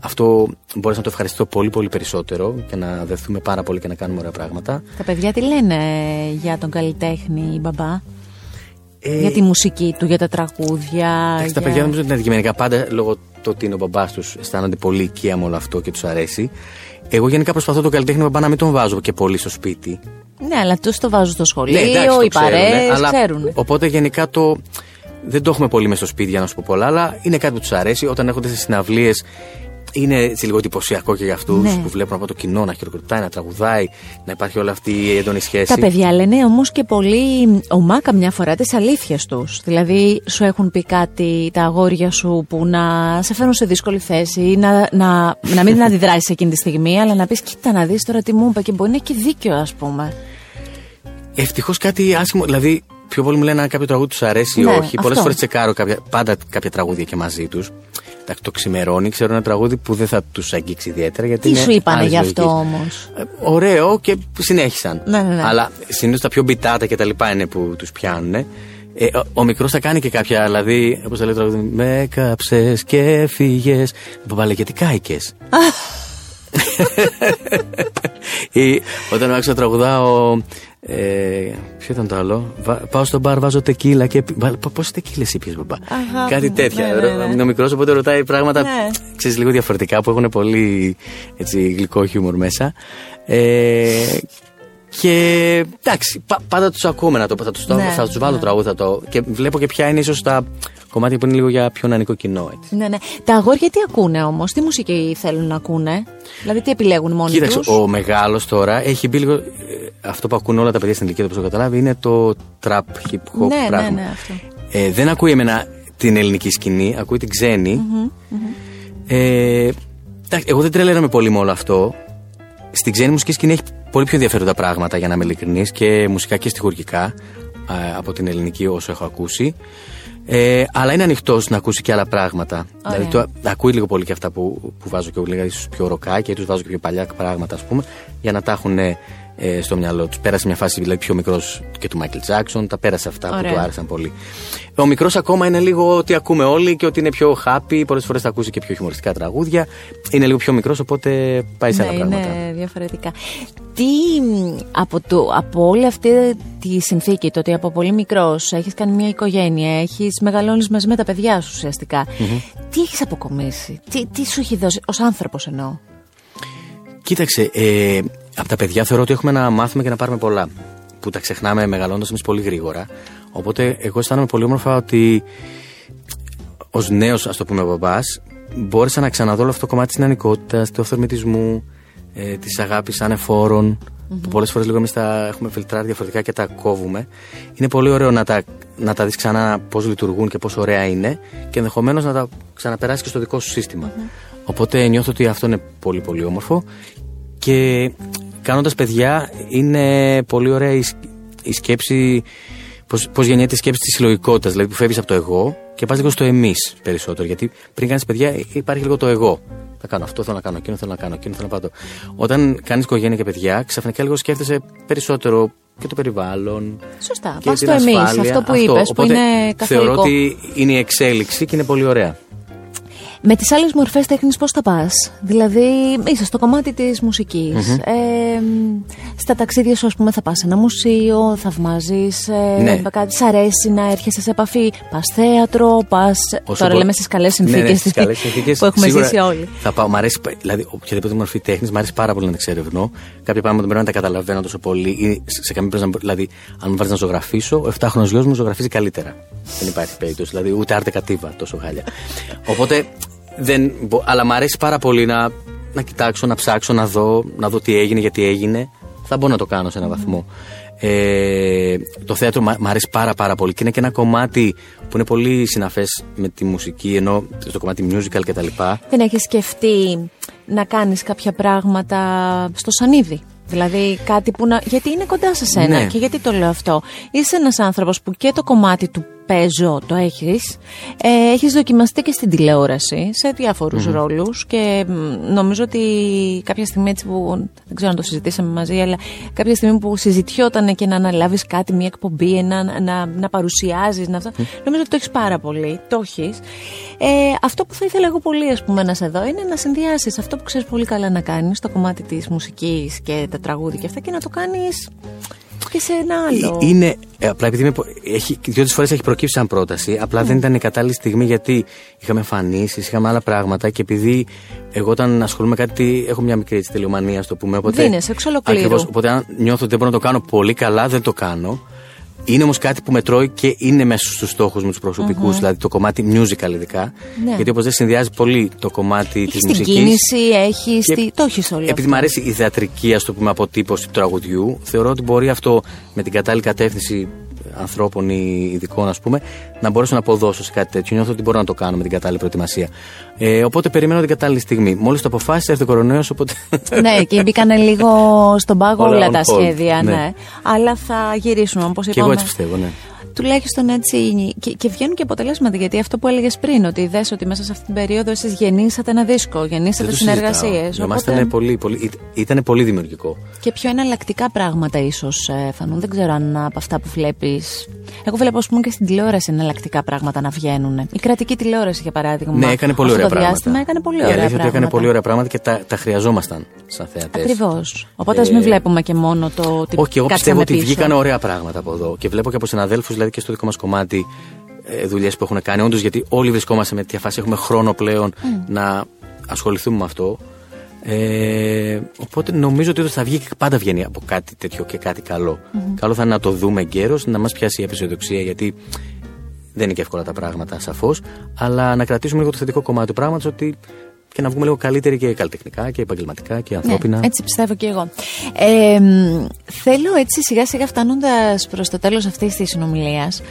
αυτό μπορείς να το ευχαριστήσω πολύ πολύ περισσότερο και να δεθούμε πάρα πολύ και να κάνουμε ωραία πράγματα. Τα παιδιά τι λένε για τον καλλιτέχνη μπαμπά, Ε, για τη μουσική του, για τα τραγούδια. Εντάξει, τα για- παιδιά νομίζω ότι είναι αντικειμενικά πάντα λόγω του ότι είναι ο μπαμπάς τους αισθάνονται πολύ οικία με όλο αυτό και τους αρέσει. Εγώ γενικά προσπαθώ τον καλλιτέχνη μπαμπά να μην τον βάζω και πολύ στο σπίτι. Ναι, αλλά του το βάζουν στο σχολείο, Ναι, εντάξει, το οι παρέες ξέρουνε, αλλά- ξέρουν. Οπότε γενικά το. Δεν το έχουμε πολύ μέσα στο σπίτι για να σου πω πολλά, αλλά είναι κάτι που τους αρέσει. Όταν έρχονται σε συναυλίες, είναι έτσι λίγο εντυπωσιακό και για αυτούς Ναι. που βλέπουν από το κοινό να χειροκροτάει, να τραγουδάει, να υπάρχει όλη αυτή η έντονη σχέση. Τα παιδιά λένε όμως και πολύ ομά καμιά φορά τις αλήθειες τους. Δηλαδή, σου έχουν πει κάτι τα αγόρια σου που να σε φέρουν σε δύσκολη θέση, ή να, να, να μην αντιδράσεις εκείνη τη στιγμή, αλλά να πεις: Κοίτα να δεις τώρα τι μου είπε και μπορεί να έχει και δίκιο, ας πούμε. Ευτυχώς κάτι άσχημο. Δηλαδή, πιο πολύ μου λένε αν κάποιο τραγούδι τους αρέσει ή Ναι, όχι. Πολλές αυτό. φορές τσεκάρω κάποια, πάντα κάποια τραγούδια και μαζί τους. Το ξημερώνει, ξέρω ένα τραγούδι που δεν θα τους αγγίξει ιδιαίτερα. Γιατί Τι είναι σου είπανε άλλης γι' αυτό λογικής. όμως; Ε, ωραίο και συνέχισαν. Ναι, ναι, ναι. Αλλά συνήθως τα πιο μπιτάτα και τα λοιπά είναι που τους πιάνουν. Ε, ο, ο μικρός θα κάνει και κάποια, δηλαδή, όπως θα λέει το τραγούδι, Με κάψες και φύγες. Μπαμπάλε, γιατί κάηκες; Ή όταν άρχισα να τραγουδάω. Ε, ποιο ήταν το άλλο; Βα- πάω στο μπαρ, βάζω τεκίλα και. Πόσες τεκίλες ήπιες, μπαμπά; Αγάπη Κάτι μου, τέτοια. ναι, ναι, ναι. Είναι ο μικρός, οπότε ρωτάει πράγματα Ναι. ξέρεις, λίγο διαφορετικά που έχουν πολύ έτσι, γλυκό χιούμορ μέσα. Ε, και εντάξει, πα- πάντα τους ακούμε να το θα τους, το- Ναι, θα τους βάλω ναι. τραγούδι. Θα το, και βλέπω και ποια είναι ίσως τα κομμάτια που είναι λίγο για πιο νεανικό κοινό. Έτσι. Ναι, ναι. Τα αγόρια τι ακούνε όμως, τι μουσική θέλουν να ακούνε, δηλαδή τι επιλέγουν μόνοι Κοίταξε, τους; ο μεγάλος τώρα έχει μπει λίγο. ε, Αυτό που ακούνε όλα τα παιδιά στην ηλικία του, όπως έχω καταλάβει, είναι το trap hip hop Ναι, ναι, πράγμα. ναι, αυτό. Ε, δεν ακούει εμένα την ελληνική σκηνή, ακούει την ξενη Ε, εντάξει, εγώ δεν τρελαίνομαι πολύ με όλο αυτό. Στην ξένη μουσική σκηνή έχει πολύ πιο ενδιαφέροντα πράγματα, για να είμαι ειλικρινής, και μουσικά και στοιχουργικά α, από την ελληνική όσο έχω ακούσει. Ε, αλλά είναι ανοιχτό να ακούσει και άλλα πράγματα. Δηλαδή το, ακούει λίγο πολύ και αυτά που, που βάζω και εγώ, λίγα ίσως πιο ροκάκια ή τους βάζω και πιο παλιά πράγματα, ας πούμε, για να τα έχουν ε, στο μυαλό τους. Πέρασε μια φάση δηλαδή πιο μικρός και του Μάικλ Τζάξον, τα πέρασε αυτά Ωραία. που του άρεσαν πολύ. Ο μικρός ακόμα είναι λίγο ότι ακούμε όλοι και ότι είναι πιο happy. Πολλές φορές θα ακούσει και πιο χιουμοριστικά τραγούδια. Είναι λίγο πιο μικρός, οπότε πάει σε ναι, άλλα πράγματα. είναι διαφορετικά. Τι μ, από, το, από όλη αυτή τη συνθήκη, το ότι από πολύ μικρός έχεις κάνει μια οικογένεια, έχεις μεγαλώνεις μαζί με τα παιδιά σου ουσιαστικα τι έχεις αποκομίσει, τι, τι σου έχει δώσει, ως άνθρωπος εννοώ; Κοίταξε, ε, από τα παιδιά θεωρώ ότι έχουμε να μάθουμε και να πάρουμε πολλά. Που τα ξεχνάμε μεγαλώντας εμείς πολύ γρήγορα. Οπότε, εγώ αισθάνομαι πολύ όμορφα ότι ως νέος, ας το πούμε, μπαμπάς, μπόρεσα να ξαναδώ όλο αυτό το κομμάτι της νεανικότητας, του αυθορμητισμού, ε, της αγάπης ανεφόρων. Που πολλές φορές λίγο εμείς τα έχουμε φιλτράρει διαφορετικά και τα κόβουμε. Είναι πολύ ωραίο να τα, να τα δεις ξανά πώς λειτουργούν και πόσο ωραία είναι και ενδεχομένως να τα ξαναπεράσει και στο δικό σου συστημα Οπότε νιώθω ότι αυτό είναι πολύ πολύ όμορφο και κάνοντας παιδιά είναι πολύ ωραία η, σκ- η σκέψη. Πώς γεννιέται η σκέψη της συλλογικότητας, δηλαδή που φεύγεις από το εγώ και πας λίγο στο εμείς περισσότερο. Γιατί πριν κάνεις παιδιά υπάρχει λίγο το εγώ. Θα κάνω αυτό, θέλω να κάνω εκείνο, θέλω να κάνω εκείνο, θέλω να πάω. το. Όταν κάνεις οικογένεια και παιδιά, ξαφνικά λίγο σκέφτεσαι περισσότερο και το περιβάλλον. Σωστά. και Πας την στο εμείς, ασφάλεια. αυτό που είπες, που Οπότε είναι καθολικό. Θεωρώ ότι είναι η εξέλιξη και είναι πολύ ωραία. Με τις άλλες μορφές τέχνης πώς θα πας; Δηλαδή είσαι στο κομμάτι της μουσικης ε, Στα ταξίδια σου ας πούμε θα πας σε ένα μουσείο Θαυμάζεις ε, Ναι. κάτι σ' αρέσει να έρχεσαι σε επαφή; Πας θέατρο, πας Όσο Τώρα μπο- λέμε στις καλές Ναι, ναι, συνθήκες, στις καλές συνθήκες, που έχουμε σίγουρα ζήσει όλοι Θα πάω, μ' αρέσει, δηλαδή, οποιαδήποτε μορφή τέχνης, μου αρέσει πάρα πολύ να την εξερευνώ. Κάποια πράγματα πρέπει να τα καταλαβαίνω τόσο πολύ. Ή σε σε καμία περίπτωση, να- δηλαδή, αν μου βάλει να ζωγραφίσω, ο 7χρονο γιος μου ζωγραφίζει καλύτερα. δεν υπάρχει περίπτωση. Δηλαδή, ούτε άρτε κατίβα τόσο χάλια. Οπότε, δεν, μπο- αλλά μου αρέσει πάρα πολύ να, να κοιτάξω, να ψάξω, να δω, να δω τι έγινε, γιατί έγινε. Θα μπορώ να το κάνω σε έναν βαθμό. Ε, το θέατρο μ' μ' αρέσει πάρα πάρα πολύ και είναι και ένα κομμάτι που είναι πολύ συναφές με τη μουσική ενώ στο κομμάτι musical κτλ. Δεν έχεις σκεφτεί να κάνεις κάποια πράγματα στο σανίδι; Δηλαδή κάτι που να. Γιατί είναι κοντά σε σένα. Ναι. Και γιατί το λέω αυτό; Είσαι ένας άνθρωπος που και το κομμάτι του παίζω το έχεις. Ε, έχεις δοκιμαστεί και στην τηλεόραση σε διαφορου ρόλους. Και μ, νομίζω ότι κάποια στιγμή έτσι που. Δεν ξέρω αν το συζητήσαμε μαζί, αλλά κάποια στιγμή που συζητιόταν και να αναλάβεις κάτι, μια εκπομπή, ένα, να, να, να παρουσιάζεις. Να, αυτό, Νομίζω ότι το έχεις πάρα πολύ. Το έχεις. Ε, αυτό που θα ήθελα εγώ πολύ ας πούμε, να σε δω είναι να συνδυάσεις αυτό που ξέρεις πολύ καλά να κάνεις, το κομμάτι της μουσικής και τα τραγούδια και αυτά, και να το κάνεις και σε ένα άλλο. Ε, Είναι, ε, απλά επειδή είμαι, έχει, δύο φορές έχει προκύψει σαν πρόταση, απλά δεν ήταν η κατάλληλη στιγμή γιατί είχαμε εμφανίσεις, είχαμε άλλα πράγματα και επειδή εγώ όταν ασχολούμαι με κάτι έχω μια μικρή έτσι, τελειομανία, ας το πούμε. Οπότε, Δίνεσαι εξ ολοκλήρου. Ακριβώς, οπότε αν νιώθω ότι δεν μπορώ να το κάνω πολύ καλά, δεν το κάνω. Είναι όμως κάτι που μετρώει και είναι μέσα στους στόχους μου τους προσωπικου δηλαδή το κομμάτι musical ειδικά. Ναι. Γιατί όπως δεν συνδυάζει πολύ το κομμάτι Έχεις της την μουσικής. κίνηση, έχεις. Και Τη... Το έχεις όλο. Επειδή αυτό. μου αρέσει η θεατρική, ας το πούμε, αποτύπωση του τραγουδιού, θεωρώ ότι μπορεί αυτό με την κατάλληλη κατεύθυνση ανθρώπων ή ειδικών, ας πούμε, να μπορέσω να αποδώσω σε κάτι τέτοιο. Νιώθω ότι μπορώ να το κάνω με την κατάλληλη προετοιμασία. Ε, οπότε περιμένω την κατάλληλη στιγμή. Μόλις το αποφάσισα, έρθει ο κορονοϊός, οπότε. ναι, και μπήκαν λίγο στον πάγο Όλα όλα, on τα hold, σχέδια, ναι. ναι. Αλλά θα γυρίσουν όπως και είπαμε. εγώ έτσι πιστεύω, ναι. Τουλάχιστον έτσι. Και, και βγαίνουν και αποτελέσματα. Γιατί αυτό που έλεγες πριν, ότι είδε ότι μέσα σε αυτή την περίοδο εσείς γεννήσατε ένα δίσκο, γεννήσατε Δεν το συζητάω. συνεργασίες. Για μας ήταν πολύ, πολύ, ήταν πολύ δημιουργικό. Και πιο εναλλακτικά πράγματα ίσως φανούν. Δεν ξέρω αν από αυτά που βλέπεις. Εγώ βλέπω, ας πούμε, και στην τηλεόραση εναλλακτικά πράγματα να βγαίνουν. Η κρατική τηλεόραση, για παράδειγμα. Ναι, έκανε πολύ αυτό ωραία το πράγματα. διάστημα έκανε πολύ Η ωραία αλήθεια πράγματα. ότι έκανε πολύ ωραία πράγματα και τα, τα χρειαζόμασταν σαν θεατές. Ακριβώς. Οπότε ας Ε, μην βλέπουμε και μόνο το ότι Όχι, εγώ κάτσαμε πιστεύω ότι πίσω. βγήκαν ωραία πράγματα από εδώ. Και βλέπω και από συναδέλφους, δηλαδή και στο δικό μας κομμάτι, δουλειές που έχουν κάνει. Όντως, γιατί όλοι βρισκόμαστε με τέτοια φάση, έχουμε χρόνο πλέον να ασχοληθούμε με αυτό. Ε, οπότε νομίζω ότι θα βγει και πάντα βγαίνει από κάτι τέτοιο και κάτι καλό. Καλό θα είναι να το δούμε εγκαίρως, να μας πιάσει η απεσιοδοξία, γιατί δεν είναι και εύκολα τα πράγματα, σαφώς. Αλλά να κρατήσουμε λίγο το θετικό κομμάτι του πράγματος ότι και να βγούμε λίγο καλύτεροι και καλλιτεχνικά και επαγγελματικά και ανθρώπινα. Ναι, έτσι πιστεύω και εγώ. Ε, θέλω έτσι σιγά σιγά φτάνοντας προς το τέλος αυτής της συνομιλίας,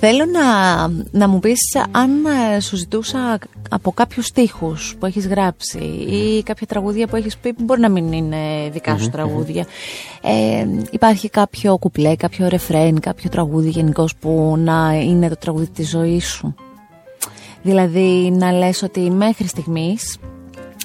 θέλω να, να μου πεις αν ε, σου ζητούσα από κάποιους στίχους που έχεις γράψει ή κάποια τραγούδια που έχεις πει που μπορεί να μην είναι δικά σου τραγούδια. Ε, υπάρχει κάποιο κουπλέ, κάποιο ρεφρέν, κάποιο τραγούδι γενικώς που να είναι το τραγούδι της ζωής σου; Δηλαδή να λες ότι μέχρι στιγμής,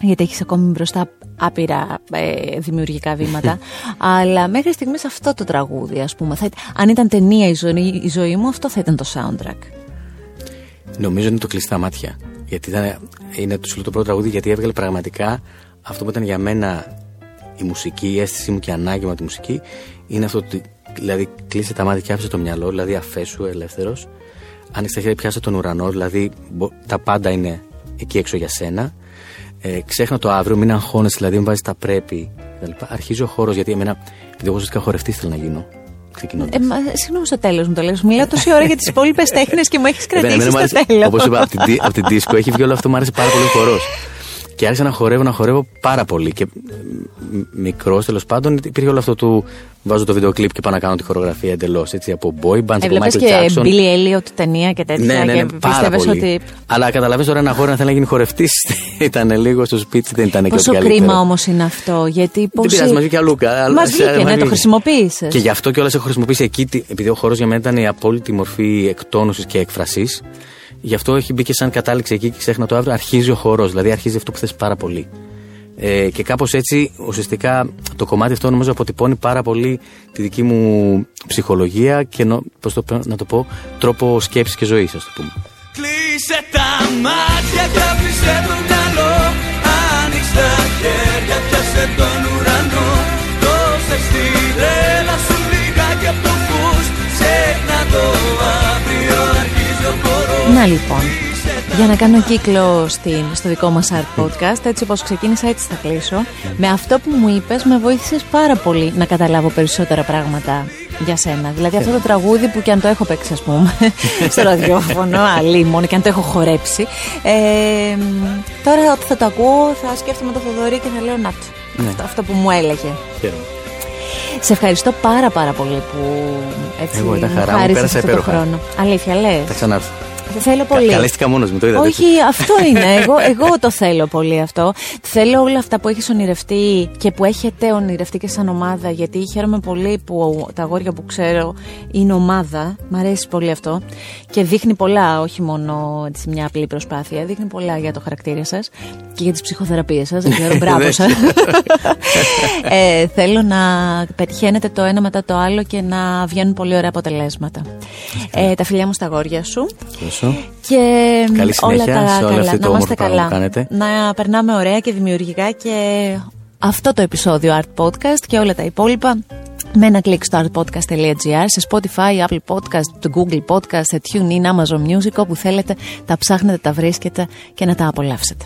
γιατί έχεις ακόμη μπροστά άπειρα ε, δημιουργικά βήματα, αλλά μέχρι στιγμής αυτό το τραγούδι, ας πούμε, θα, αν ήταν ταινία η ζωή, η ζωή μου, αυτό θα ήταν το soundtrack. Νομίζω είναι το κλειστά μάτια. Γιατί ήταν, είναι το, το πρώτο τραγούδι, γιατί έβγαλε πραγματικά αυτό που ήταν για μένα η μουσική, η αίσθησή μου και η ανάγκη μου από τη μουσική, είναι αυτό ότι δηλαδή κλείσε τα μάτια και άφησε το μυαλό, δηλαδή αφέσου ελεύθερος άνοιξε τα χέρια, πιάσε τον ουρανό, δηλαδή τα πάντα είναι εκεί έξω για σένα. Ε, ξέχνα το αύριο, μην αγχώνεσαι, δηλαδή μην βάζεις τα πρέπει. Αρχίζει ο χώρος, γιατί εμένα, επειδή εγώ ουσιαστικά χορευτής θέλω να γίνω. Ε, μα, συγγνώμη στο τέλος μου το λέω. Μιλάω τόση ώρα για τις υπόλοιπες τέχνες και μου έχεις κρατήσει στο τέλος. Όπως είπα, από την, από την δίσκο έχει βγει όλο αυτό, μου άρεσε πάρα πολύ ο χορός. Και άρχισα να χορεύω, να χορεύω πάρα πολύ. Και μικρός τέλος πάντων υπήρχε όλο αυτό του. Βάζω το βίντεο κλειπ και πάω να κάνω τη χορογραφία εντελώς. Έτσι από boy band, από Michael και Jackson. Billy Elliot ταινία και τέτοια. Ναι, ναι, ναι, και πάρα πολύ. Ότι... Αλλά καταλαβαίνεις τώρα ένα χώρο να θέλει να γίνει χορευτής. ήταν λίγο στο σπίτι, δεν ήταν και Πόσο κρίμα όμως είναι αυτό. Γιατί πόσοι... Δεν πειράζει, μας βγήκε αλλού. Μας βγήκε, ναι, το χρησιμοποίησες. Και γι' αυτό κιόλας έχω χρησιμοποιήσει εκεί, επειδή ο χώρος για μένα ήταν η απόλυτη μορφή εκτόνωσης και έκφρασης. Γι' αυτό έχει μπει και σαν κατάληξη εκεί και ξέχνα το αύριο. Αρχίζει ο χορό, δηλαδή αρχίζει αυτό που θες πάρα πολύ. Ε, και κάπως έτσι ουσιαστικά το κομμάτι αυτό νομίζω αποτυπώνει πάρα πολύ τη δική μου ψυχολογία και νο, πώς το, να το πω, τρόπο σκέψης και ζωής, ας το πούμε. Κλείσε τα μάτια και άφησε το μυαλό. Άνοιξε τα χέρια, πιάσε τον Να λοιπόν, για να κάνω κύκλο στην, στο δικό μας art podcast έτσι όπως ξεκίνησα έτσι θα κλείσω με αυτό που μου είπες με βοήθησες πάρα πολύ να καταλάβω περισσότερα πράγματα για σένα δηλαδή αυτό το τραγούδι που και αν το έχω παίξει ας πούμε στο ραδιόφωνο αλίμον και αν το έχω χορέψει ε, τώρα ότι θα το ακούω θα σκέφτομαι το Θοδωρή και θα λέω να ναι. αυτό που μου έλεγε Χαίρομαι. Σε ευχαριστώ πάρα πάρα πολύ που έτσι Εγώ ήταν χαρά μου, πέρασα αυτό το χρόνο. Αλήθεια, λες. Θα ξανάρθω. Θέλω πολύ. Καλέστηκα μόνος μου, το είδατε. Όχι, αυτό είναι. Εγώ, εγώ το θέλω πολύ αυτό. Θέλω όλα αυτά που έχεις ονειρευτεί και που έχετε ονειρευτεί και σαν ομάδα. Γιατί χαίρομαι πολύ που τα αγόρια που ξέρω είναι ομάδα. Μ' αρέσει πολύ αυτό. Και δείχνει πολλά, όχι μόνο έτσι, μια απλή προσπάθεια. Δείχνει πολλά για το χαρακτήρα σας και για τις ψυχοθεραπείες σας. Δεν ξέρω, μπράβο σας. ε, θέλω να πετυχαίνετε το ένα μετά το άλλο και να βγαίνουν πολύ ωραία αποτελέσματα. Ε, τα φιλιά μου στα αγόρια σου. Και Καλή όλα τα σε όλα καλά. να είμαστε καλά. Κάνετε. Να περνάμε ωραία και δημιουργικά και αυτό το επεισόδιο Art Podcast και όλα τα υπόλοιπα με ένα κλικ στο artpodcast.gr, σε Spotify, Apple Podcast, Google Podcast, σε TuneIn, Amazon Music, όπου θέλετε τα ψάχνετε, τα βρίσκετε και να τα απολαύσετε.